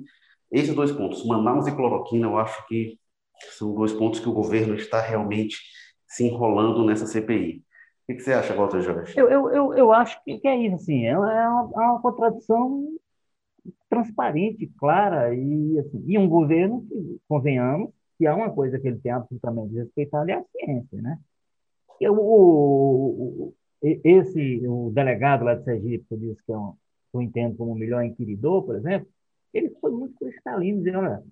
esses dois pontos, Manaus e cloroquina, eu acho que são dois pontos que o governo está realmente se enrolando nessa CPI. O que você acha, Walter Jorge? Eu, eu, eu, eu acho que é isso, assim, é uma, é uma contradição transparente, clara, e, assim, e um governo que, convenhamos, que há uma coisa que ele tem absolutamente respeitado é a ciência, né? Eu, o, esse, o delegado lá de Sergipe, que eu disse que é um, eu entendo como o melhor inquiridor, por exemplo, ele foi muito cristalino, dizendo, olha,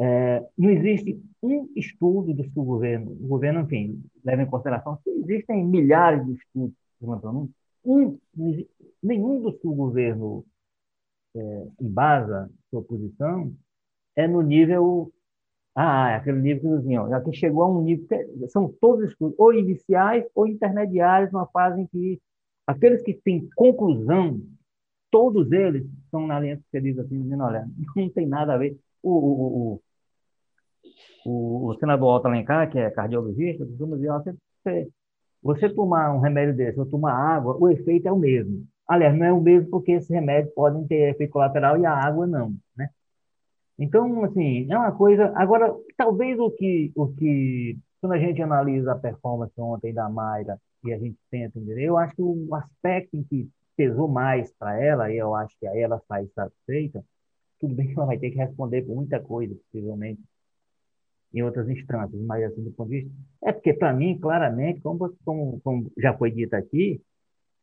é, não existe um estudo do que o governo, o governo, enfim, leva em consideração que existem milhares de estudos levantando um, nenhum dos que o governo é, embasa sua posição é no nível ah, é aquele nível que diziam, aqui chegou a um nível, são todos estudos, ou iniciais ou intermediários, numa fase em que aqueles que têm conclusão, todos eles estão na linha que você diz assim, dizendo, olha, não tem nada a ver. O, o, o, o, o senador Otto Alencar, que é cardiologista, costuma dizer, você, você tomar um remédio desse ou tomar água, o efeito é o mesmo. Aliás, não é o mesmo porque esses remédios podem ter efeito colateral e a água não, né? Então, assim, é uma coisa... Agora, talvez o que, o que quando a gente analisa a performance ontem da Mayra e a gente tenta entender, eu acho que o aspecto em que pesou mais para ela, e eu acho que aí ela sai satisfeita, tudo bem que ela vai ter que responder por muita coisa, possivelmente, em outras instâncias, mas assim, do ponto de vista. É porque, para mim, claramente, como, como, como, já foi dito aqui,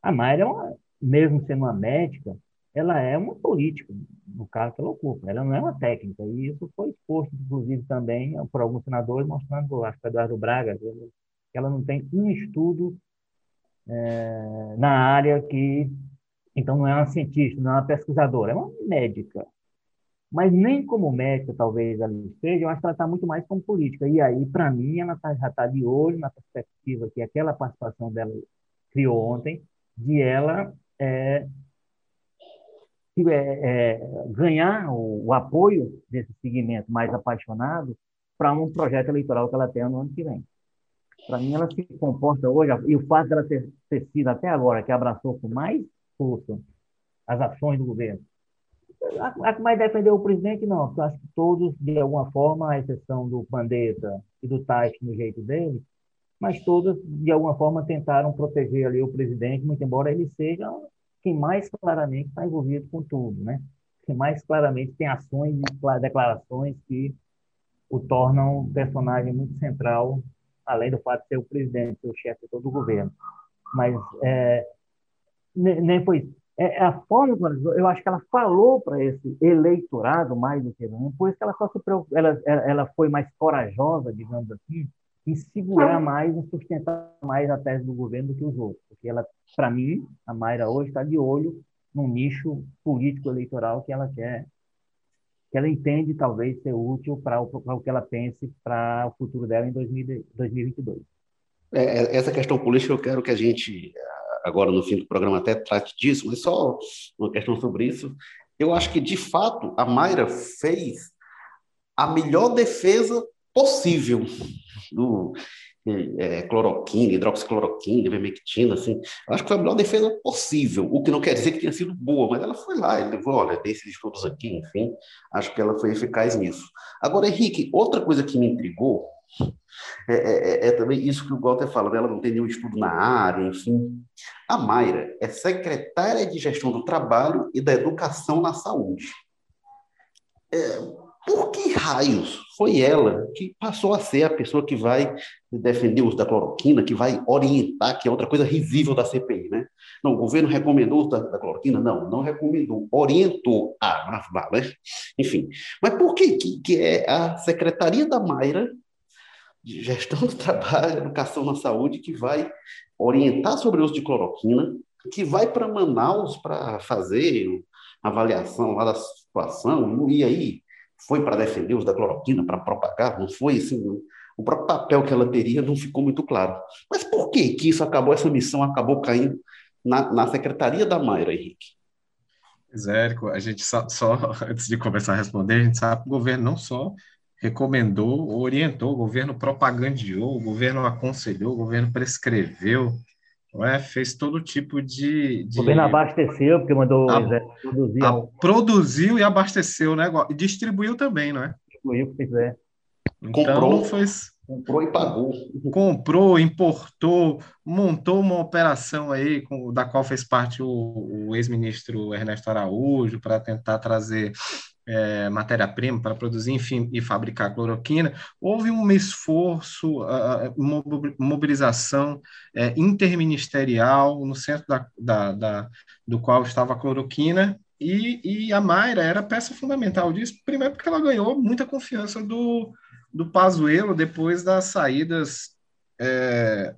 a Mayra, é uma, mesmo sendo uma médica, ela é uma política, no caso que ela ocupa, ela não é uma técnica, e isso foi exposto, inclusive, também por alguns senadores, mostrando, acho que Eduardo Braga, que ela não tem um estudo é, na área que Então, não é uma cientista, não é uma pesquisadora, é uma médica. Mas nem como médica, talvez ela esteja, eu acho que ela está muito mais como política. E aí, para mim, ela tá, já está de olho na perspectiva que aquela participação dela criou ontem, de ela é, é, é, ganhar o, o, apoio desse segmento mais apaixonado para um projeto eleitoral que ela tem no ano que vem. Para mim, ela se comporta hoje, e o fato dela ter, ter sido até agora que abraçou com mais força as ações do governo, mais defendeu o presidente, não. Eu acho que todos, de alguma forma, à exceção do Pandeta e do Taish no jeito dele, mas todos, de alguma forma, tentaram proteger ali o presidente, muito embora ele seja quem mais claramente está envolvido com tudo, né? Quem mais claramente tem ações e declarações que o tornam um personagem muito central, além do fato de ser o presidente, o chefe de todo o governo. Mas é, nem foi é, a forma como eu acho que ela falou para esse eleitorado mais do que não, por isso que ela só se ela, ela foi mais corajosa, digamos assim, em segurar mais, em sustentar mais a tese do governo do que os outros. Porque ela, para mim, a Mayra hoje está de olho num nicho político-eleitoral que ela quer, que ela entende talvez ser útil para o, o que ela pense para o futuro dela em 2022. É, é, essa questão política eu quero que a gente, agora no fim do programa, até trate disso, mas só uma questão sobre isso. Eu acho que, de fato, a Mayra fez a melhor defesa possível do é, cloroquina, hidroxicloroquina, ivermectina, assim, eu acho que foi a melhor defesa possível, o que não quer dizer que tenha sido boa, mas ela foi lá e levou, olha, desses estudos aqui, enfim, acho que ela foi eficaz nisso. Agora, Henrique, outra coisa que me intrigou é, é, é, é também isso que o Walter fala, né? ela não tem nenhum estudo na área, enfim. A Mayra é secretária de Gestão do Trabalho e da Educação na Saúde. É, por que raios foi ela que passou a ser a pessoa que vai defender o uso da cloroquina, que vai orientar, que é outra coisa risível da CPI, né? Não, o governo recomendou o uso da, da cloroquina? Não, não recomendou, orientou. Ah, vale. Enfim, mas por que, que, que é a Secretaria da Mayra de Gestão do Trabalho, Educação na Saúde, que vai orientar sobre o uso de cloroquina, que vai para Manaus para fazer avaliação lá da situação, e aí foi para defender os da cloroquina, para propagar, não foi assim, o próprio papel que ela teria não ficou muito claro. Mas por que que isso acabou, essa missão acabou caindo na, na Secretaria da Mayra, Henrique? Zérico, a gente só, só, antes de começar a responder, a gente sabe que o governo não só recomendou, orientou, o governo propagandeou, o governo aconselhou, o governo prescreveu, é? fez todo tipo de, de... O governo abasteceu, porque mandou a, produzir. A, produziu e abasteceu, né? E distribuiu também, não é? Distribuiu, se quiser. Então, comprou, foi... comprou e pagou. Comprou, importou, montou uma operação aí, com, da qual fez parte o, o ex-ministro Ernesto Araújo, para tentar trazer é, matéria-prima para produzir, enfim, e fabricar cloroquina, houve um esforço, uma mobilização é, interministerial no centro da, da, da, do qual estava a cloroquina, e, e a Mayra era peça fundamental disso, primeiro porque ela ganhou muita confiança do, do Pazuello depois das saídas é,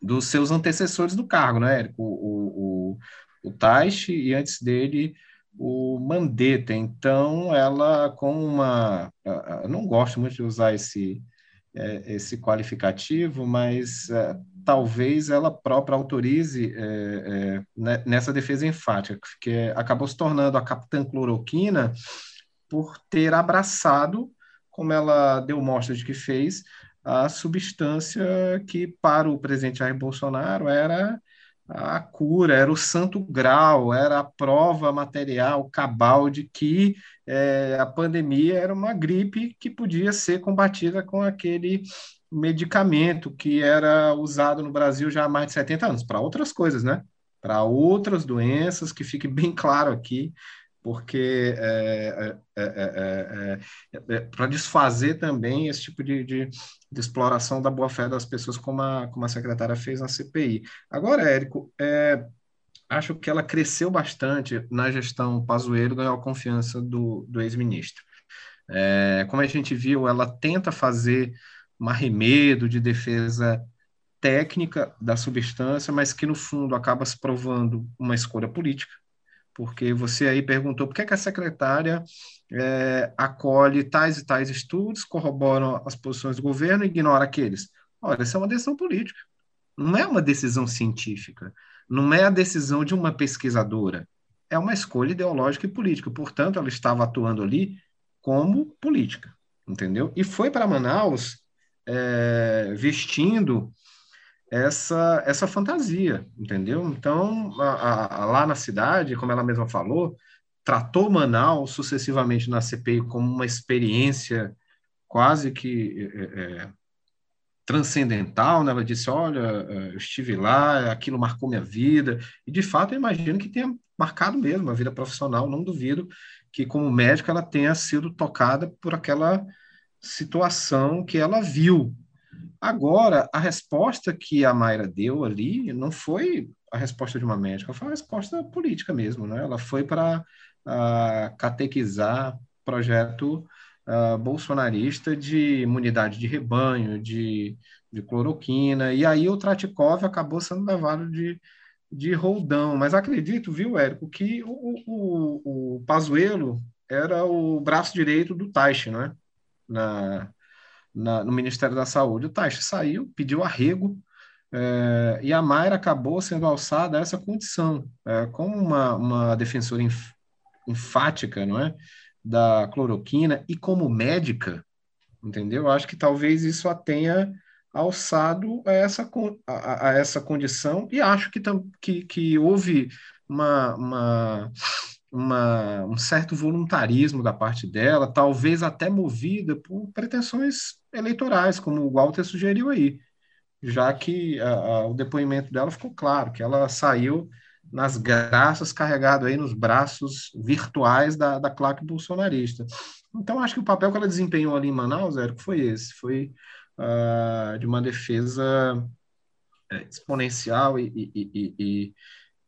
dos seus antecessores do cargo, né, Érico? O, o, o, o Taish e antes dele o Mandetta. Então, ela com uma, eu não gosto muito de usar esse é, esse qualificativo, mas é, talvez ela própria autorize é, né, nessa defesa enfática, que acabou se tornando a capitã cloroquina por ter abraçado, como ela deu mostra de que fez, a substância que para o presidente Jair Bolsonaro era a cura, era o santo grau, era a prova material, cabal de que é, a pandemia era uma gripe que podia ser combatida com aquele medicamento que era usado no Brasil já há mais de 70 anos, para outras coisas, né? Para outras doenças, que fique bem claro aqui, porque é, é, é, para desfazer também esse tipo de, de, de exploração da boa-fé das pessoas, como a, como a secretária fez na CPI. Agora, Érico, acho que ela cresceu bastante na gestão Pazuello, ganhou a confiança do, do ex-ministro. como a gente viu, ela tenta fazer um arremedo de defesa técnica da substância, mas que no fundo acaba se provando uma escolha política, porque você aí perguntou por que, que a secretária é, acolhe tais e tais estudos, corroboram as posições do governo e ignora aqueles. Olha, isso é uma decisão política, não é uma decisão científica, não é a decisão de uma pesquisadora, é uma escolha ideológica e política. Portanto, ela estava atuando ali como política, entendeu? E foi para Manaus é, vestindo essa, essa fantasia, entendeu? Então, a, a, lá na cidade, como ela mesma falou, tratou Manaus sucessivamente na CPI como uma experiência quase que é, é, transcendental, né? Ela disse, olha, é, eu estive lá, aquilo marcou minha vida, e de fato eu imagino que tenha marcado mesmo a vida profissional, não duvido que como médica ela tenha sido tocada por aquela situação que ela viu, Agora, a resposta que a Mayra deu ali não foi a resposta de uma médica, foi uma resposta política mesmo, né? Ela foi para uh, catequizar projeto uh, bolsonarista de imunidade de rebanho, de, de cloroquina, e aí o Tratikov acabou sendo levado de, de roldão. Mas acredito, viu, Érico, que o, o, o Pazuello era o braço direito do Taixe, né? Na, na, no Ministério da Saúde. O Taixa saiu, pediu arrego, é, e a Mayra acabou sendo alçada a essa condição, é, como uma, uma defensora enf, enfática, não é? Da cloroquina e como médica, entendeu? Acho que talvez isso a tenha alçado a essa, a, a essa condição e acho que, que, que houve uma, uma uma, um certo voluntarismo da parte dela, talvez até movida por pretensões eleitorais, como o Walter sugeriu aí, já que a, a, o depoimento dela ficou claro, que ela saiu nas graças, carregado aí nos braços virtuais da, da claque bolsonarista. Então, acho que o papel que ela desempenhou ali em Manaus, Érico, foi esse, foi uh, de uma defesa é, exponencial e, e, e,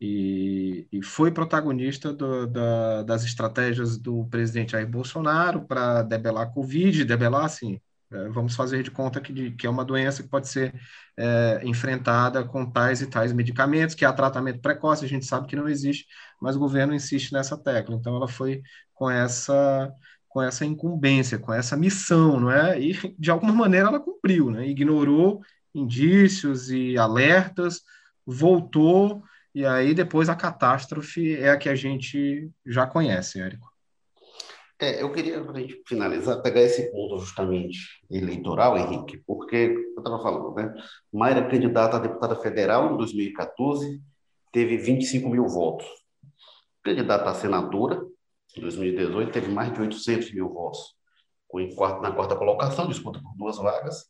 e e, foi protagonista do, da, das estratégias do presidente Jair Bolsonaro para debelar a Covid, debelar, assim, é, vamos fazer de conta que, de, que é uma doença que pode ser é, enfrentada com tais e tais medicamentos, que há tratamento precoce, a gente sabe que não existe, mas o governo insiste nessa tecla. Então, ela foi com essa com essa incumbência, com essa missão, não é? E de alguma maneira ela cumpriu, né? Ignorou indícios e alertas, voltou e aí depois a catástrofe é a que a gente já conhece, Érico. É, eu queria, para a gente finalizar, pegar esse ponto justamente eleitoral, Henrique, porque eu estava falando, né? Mayra, candidata a deputada federal em 2014, teve 25 mil votos. Candidata a senadora, em 2018, teve mais de 800 mil votos. Na quarta colocação, disputa por duas vagas.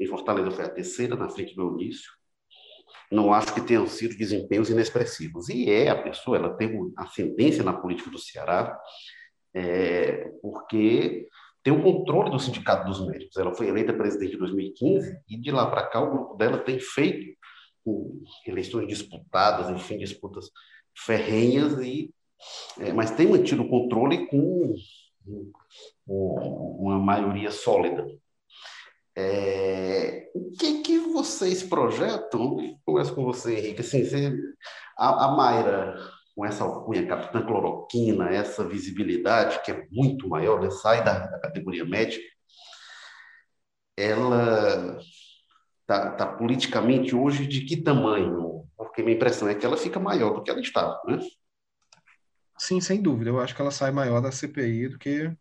Em Fortaleza foi a terceira, na frente do Eunício não acho que tenham sido desempenhos inexpressivos. E é a pessoa, ela tem ascendência na política do Ceará, é, porque tem o controle do Sindicato dos Médicos. Ela foi eleita presidente em 2015 e de lá para cá o grupo dela tem feito eleições disputadas, enfim, disputas ferrenhas, e, é, mas tem mantido o controle com, com uma maioria sólida. É, o que, que vocês projetam? Começo com você, Henrique. Assim, você, a, a Mayra, com essa alcunha, Capitã Cloroquina, essa visibilidade que é muito maior, né? sai da, da categoria médica, ela está tá politicamente hoje de que tamanho? Porque minha impressão é que ela fica maior do que ela estava, né? Sim, sem dúvida. Eu acho que ela sai maior da CPI do que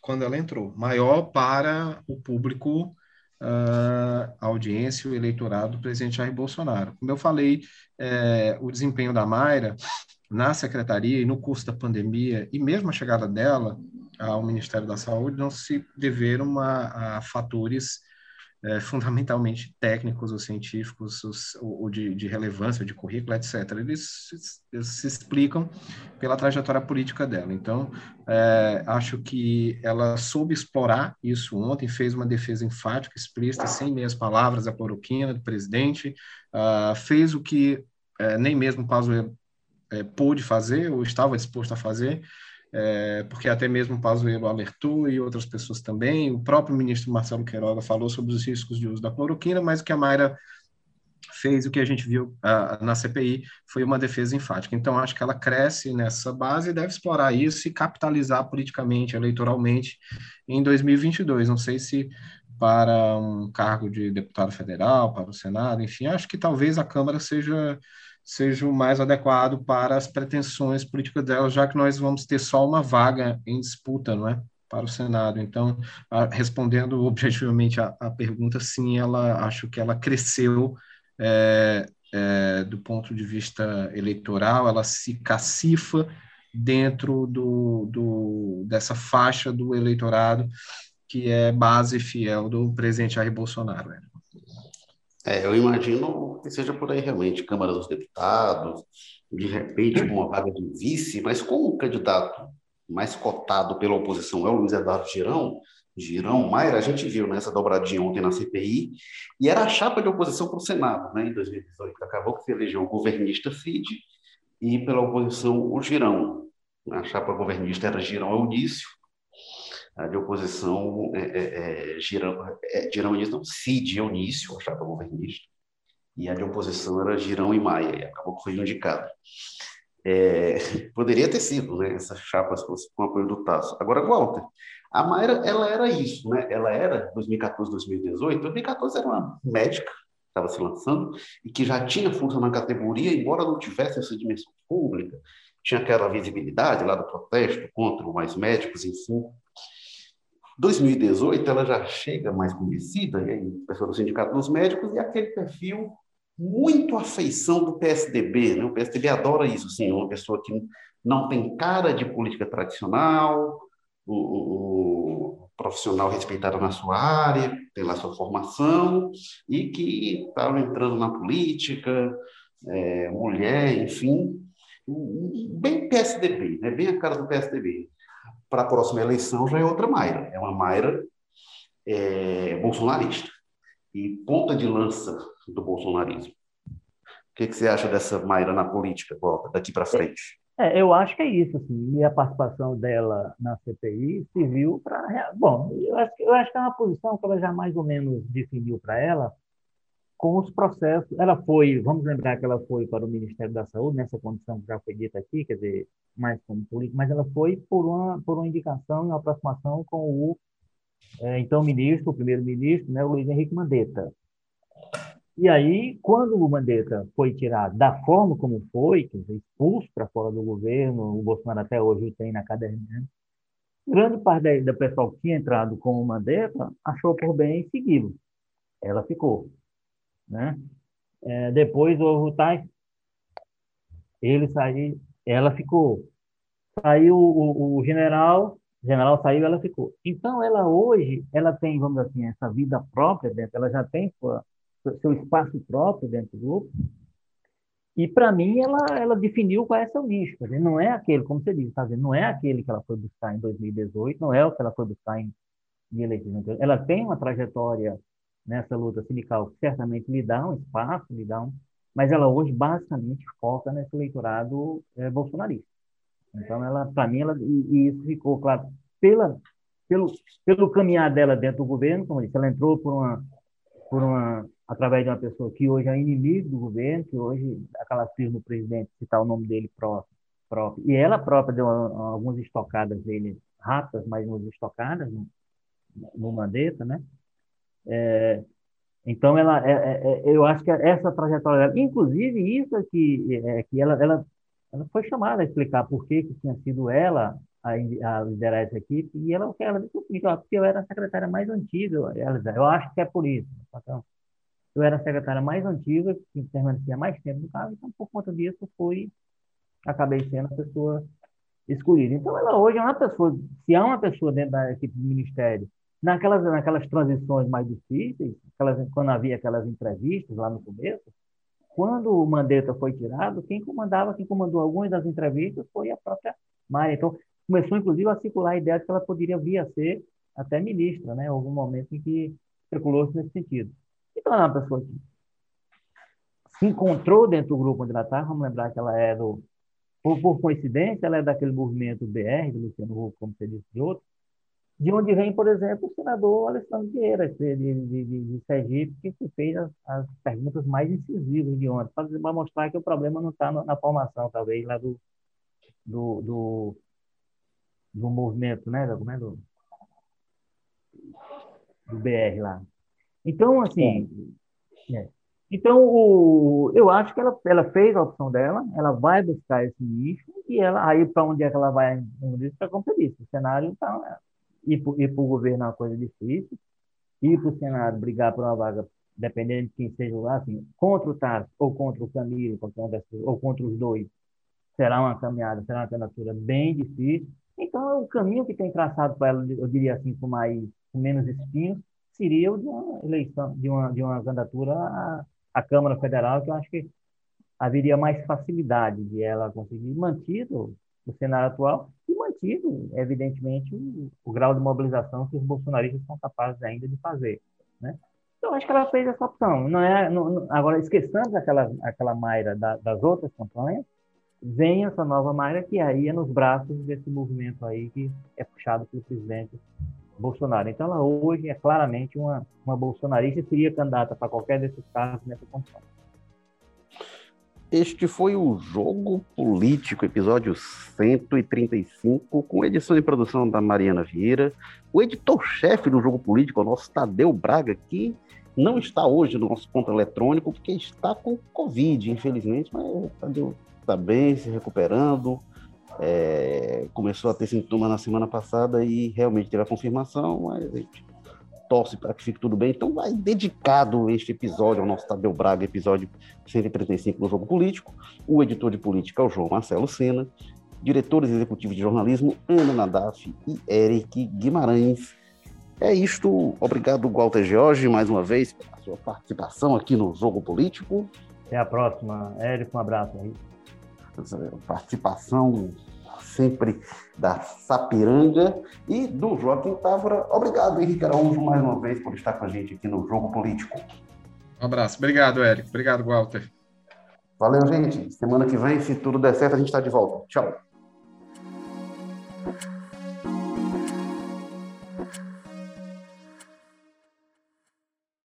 quando ela entrou. Maior para o público a audiência e o eleitorado do presidente Jair Bolsonaro. Como eu falei, é, o desempenho da Mayra na secretaria e no curso da pandemia, e mesmo a chegada dela ao Ministério da Saúde, não se deveram a, a fatores é, fundamentalmente técnicos ou científicos ou, de, de, relevância, de currículo, etc. Eles, eles, se explicam pela trajetória política dela. Então, é, acho que ela soube explorar isso ontem, fez uma defesa enfática, explícita, sem meias palavras, da cloroquina do presidente, uh, fez o que é, nem mesmo o Pazuello é, pôde fazer ou estava disposto a fazer, é, porque até mesmo o Pazuello alertou e outras pessoas também. O próprio ministro Marcelo Queiroga falou sobre os riscos de uso da cloroquina, mas o que a Mayra fez, o que a gente viu na CPI, foi uma defesa enfática. Então, acho que ela cresce nessa base e deve explorar isso e capitalizar politicamente, eleitoralmente, em 2022. Não sei se para um cargo de deputado federal, para o Senado, enfim, acho que talvez a Câmara seja seja o mais adequado para as pretensões políticas dela, já que nós vamos ter só uma vaga em disputa, não é? Para o Senado. Então, a, respondendo objetivamente a, a, pergunta, sim, ela acho que ela cresceu é, é, do ponto de vista eleitoral, ela se cacifa dentro do, do, dessa faixa do eleitorado que é base fiel do presidente Jair Bolsonaro. Né? É, eu imagino que seja por aí realmente, Câmara dos Deputados, de repente com uma vaga de vice, mas como o candidato mais cotado pela oposição é o Luiz Eduardo Girão, Girão Maia, a gente viu nessa dobradinha ontem na CPI, e era a chapa de oposição para o Senado, né, em 2018. Acabou que se elegeu o governista Cid e pela oposição o Girão. A chapa governista era Girão Eunício, de oposição Girão, é, Girão Eunício, não, Cid Eunício, a chapa governista, e a de oposição era Girão e Maia, e acabou que foi indicado. É, poderia ter sido, né, essas chapas com apoio do Tasso. Agora, Walter, a Mayra, ela era isso, né? Ela era 2014, 2018. 2014 era uma médica, estava se lançando, e que já tinha força na categoria, embora não tivesse essa dimensão pública, tinha aquela visibilidade lá do protesto contra mais médicos, enfim. 2018 ela já chega mais conhecida, e aí, pessoa do Sindicato dos Médicos, e aquele perfil muito afeição do PSDB, né? O PSDB adora isso, assim, uma pessoa que não tem cara de política tradicional, o, o, o profissional respeitado na sua área, tem lá sua formação, e que estava entrando na política, é, mulher, enfim, bem PSDB, né? bem a cara do PSDB para a próxima eleição já é outra Mayra. É uma Mayra é, bolsonarista e ponta de lança do bolsonarismo. O que, que você acha dessa Mayra na política, daqui para frente? É, eu acho que é isso, assim, e a participação dela na CPI serviu para. Bom, eu acho, eu acho que é uma posição que ela já mais ou menos definiu para ela, com os processos. Ela foi, vamos lembrar que ela foi para o Ministério da Saúde, nessa condição que já foi dita aqui, quer dizer, mais como política, mas ela foi por uma, por uma indicação e uma aproximação com o é, então ministro, o primeiro-ministro, né, o Luiz Henrique Mandetta. E aí, quando o Mandetta foi tirado da forma como foi, quer dizer, expulso para fora do governo, o Bolsonaro até hoje tem na cadeia, né? grande parte da pessoal que tinha entrado com o Mandetta achou por bem segui-lo. Ela ficou. Né? É, depois houve o Tais, ele saiu, ela ficou. Saiu o, o, general, general saiu, ela ficou. Então, ela hoje, ela tem, vamos dizer assim, essa vida própria dentro, ela já tem sua, seu espaço próprio dentro do grupo. E, para mim, ela, ela definiu qual é seu nicho. Dizer, não é aquele, como você disse, tá não é aquele que ela foi buscar em 2018, não é o que ela foi buscar em, em eleições. Ela tem uma trajetória nessa luta sindical, que certamente lhe dá um espaço, lhe dá um, mas ela hoje basicamente foca nesse eleitorado é, bolsonarista. Então, ela, para mim, ela, e, e, isso ficou claro pela, pelo, pelo caminhar dela dentro do governo, como eu disse, ela entrou por uma, por uma, através de uma pessoa que hoje é inimigo do governo, que hoje aquela firma do presidente, citar o nome dele próprio, próprio, e ela própria deu algumas estocadas dele, rápidas, mas umas estocadas no, no Mandetta, né? É, então, ela, é, é, é, eu acho que essa trajetória dela, inclusive isso que, é, que ela, ela, ela foi chamada a explicar por que, que tinha sido ela a, a liderar essa equipe, e ela, ela disse o seguinte, ó, porque eu era a secretária mais antiga, ela, eu acho que é por isso. Então, eu era a secretária mais antiga, que permanecia mais tempo no caso, então, por conta disso, fui, acabei sendo a pessoa escolhida. Então, ela hoje é uma pessoa, se há uma pessoa dentro da equipe do Ministério naquelas, naquelas transições mais difíceis, aquelas, quando havia aquelas entrevistas lá no começo, quando o Mandetta foi tirado, quem comandava, quem comandou algumas das entrevistas foi a própria Maria. Então, começou, inclusive, a circular a ideia de que ela poderia vir a ser até ministra, né? Algum momento em que circulou-se nesse sentido. Então, ela é uma pessoa que se encontrou dentro do grupo onde ela está, vamos lembrar que ela é do, por, por coincidência, ela é daquele movimento BR, do Luciano como você disse, de outro, de onde vem, por exemplo, o senador Alessandro Vieira, de, de, de, Sergipe, que fez as, as, perguntas mais incisivas de ontem, para mostrar que o problema não está na formação, talvez, lá do, do, do, do movimento, né? Do, é do, do BR lá. Então, assim, é. então o, eu acho que ela, ela fez a opção dela, ela vai buscar esse nicho e ela aí para onde é que ela vai, como disse, para como disse, o cenário está ir para o governo é uma coisa difícil, ir para o Senado brigar por uma vaga, dependendo de quem seja lá, assim, contra o Tarso ou contra o Camilo, ou contra os dois, será uma caminhada, será uma candidatura bem difícil. Então, o caminho que tem traçado para ela, eu diria assim, com mais com menos espinhos, seria o de uma eleição, de uma, de uma candidatura à, à Câmara Federal, que eu acho que haveria mais facilidade de ela conseguir mantido o cenário atual mantido, evidentemente, o, o, grau de mobilização que os bolsonaristas são capazes ainda de fazer. Né? Então, acho que ela fez essa opção. Não é, não, agora, esqueçamos aquela, aquela Mayra da, das outras campanhas, vem essa nova Mayra que aí é nos braços desse movimento aí que é puxado pelo presidente Bolsonaro. Então, ela hoje é claramente uma, uma bolsonarista e seria candidata para qualquer desses casos nessa condição. Este foi o Jogo Político, episódio 135, com edição e produção da Mariana Vieira. O editor-chefe do Jogo Político, o nosso Tadeu Braga, que não está hoje no nosso ponto eletrônico, porque está com Covid, infelizmente, mas o Tadeu está bem, se recuperando. É, começou a ter sintomas na semana passada e realmente teve a confirmação, mas a gente torce para que fique tudo bem. Então, vai dedicado este episódio ao nosso Tadeu Braga, episódio 135 do Jogo Político. O editor de política é o João Marcelo Sena, diretores executivos de jornalismo Ana Nadaf e Eric Guimarães. É isto. Obrigado, Walter George, mais uma vez, pela sua participação aqui no Jogo Político. Até a próxima. Eric, um abraço aí. Participação sempre da Sapiranga e do Joaquim Távora. Obrigado, Henrique Araújo, mais uma vez, por estar com a gente aqui no Jogo Político. Um abraço. Obrigado, Érico. Obrigado, Walter. Valeu, gente. Semana que vem, se tudo der certo, a gente está de volta. Tchau.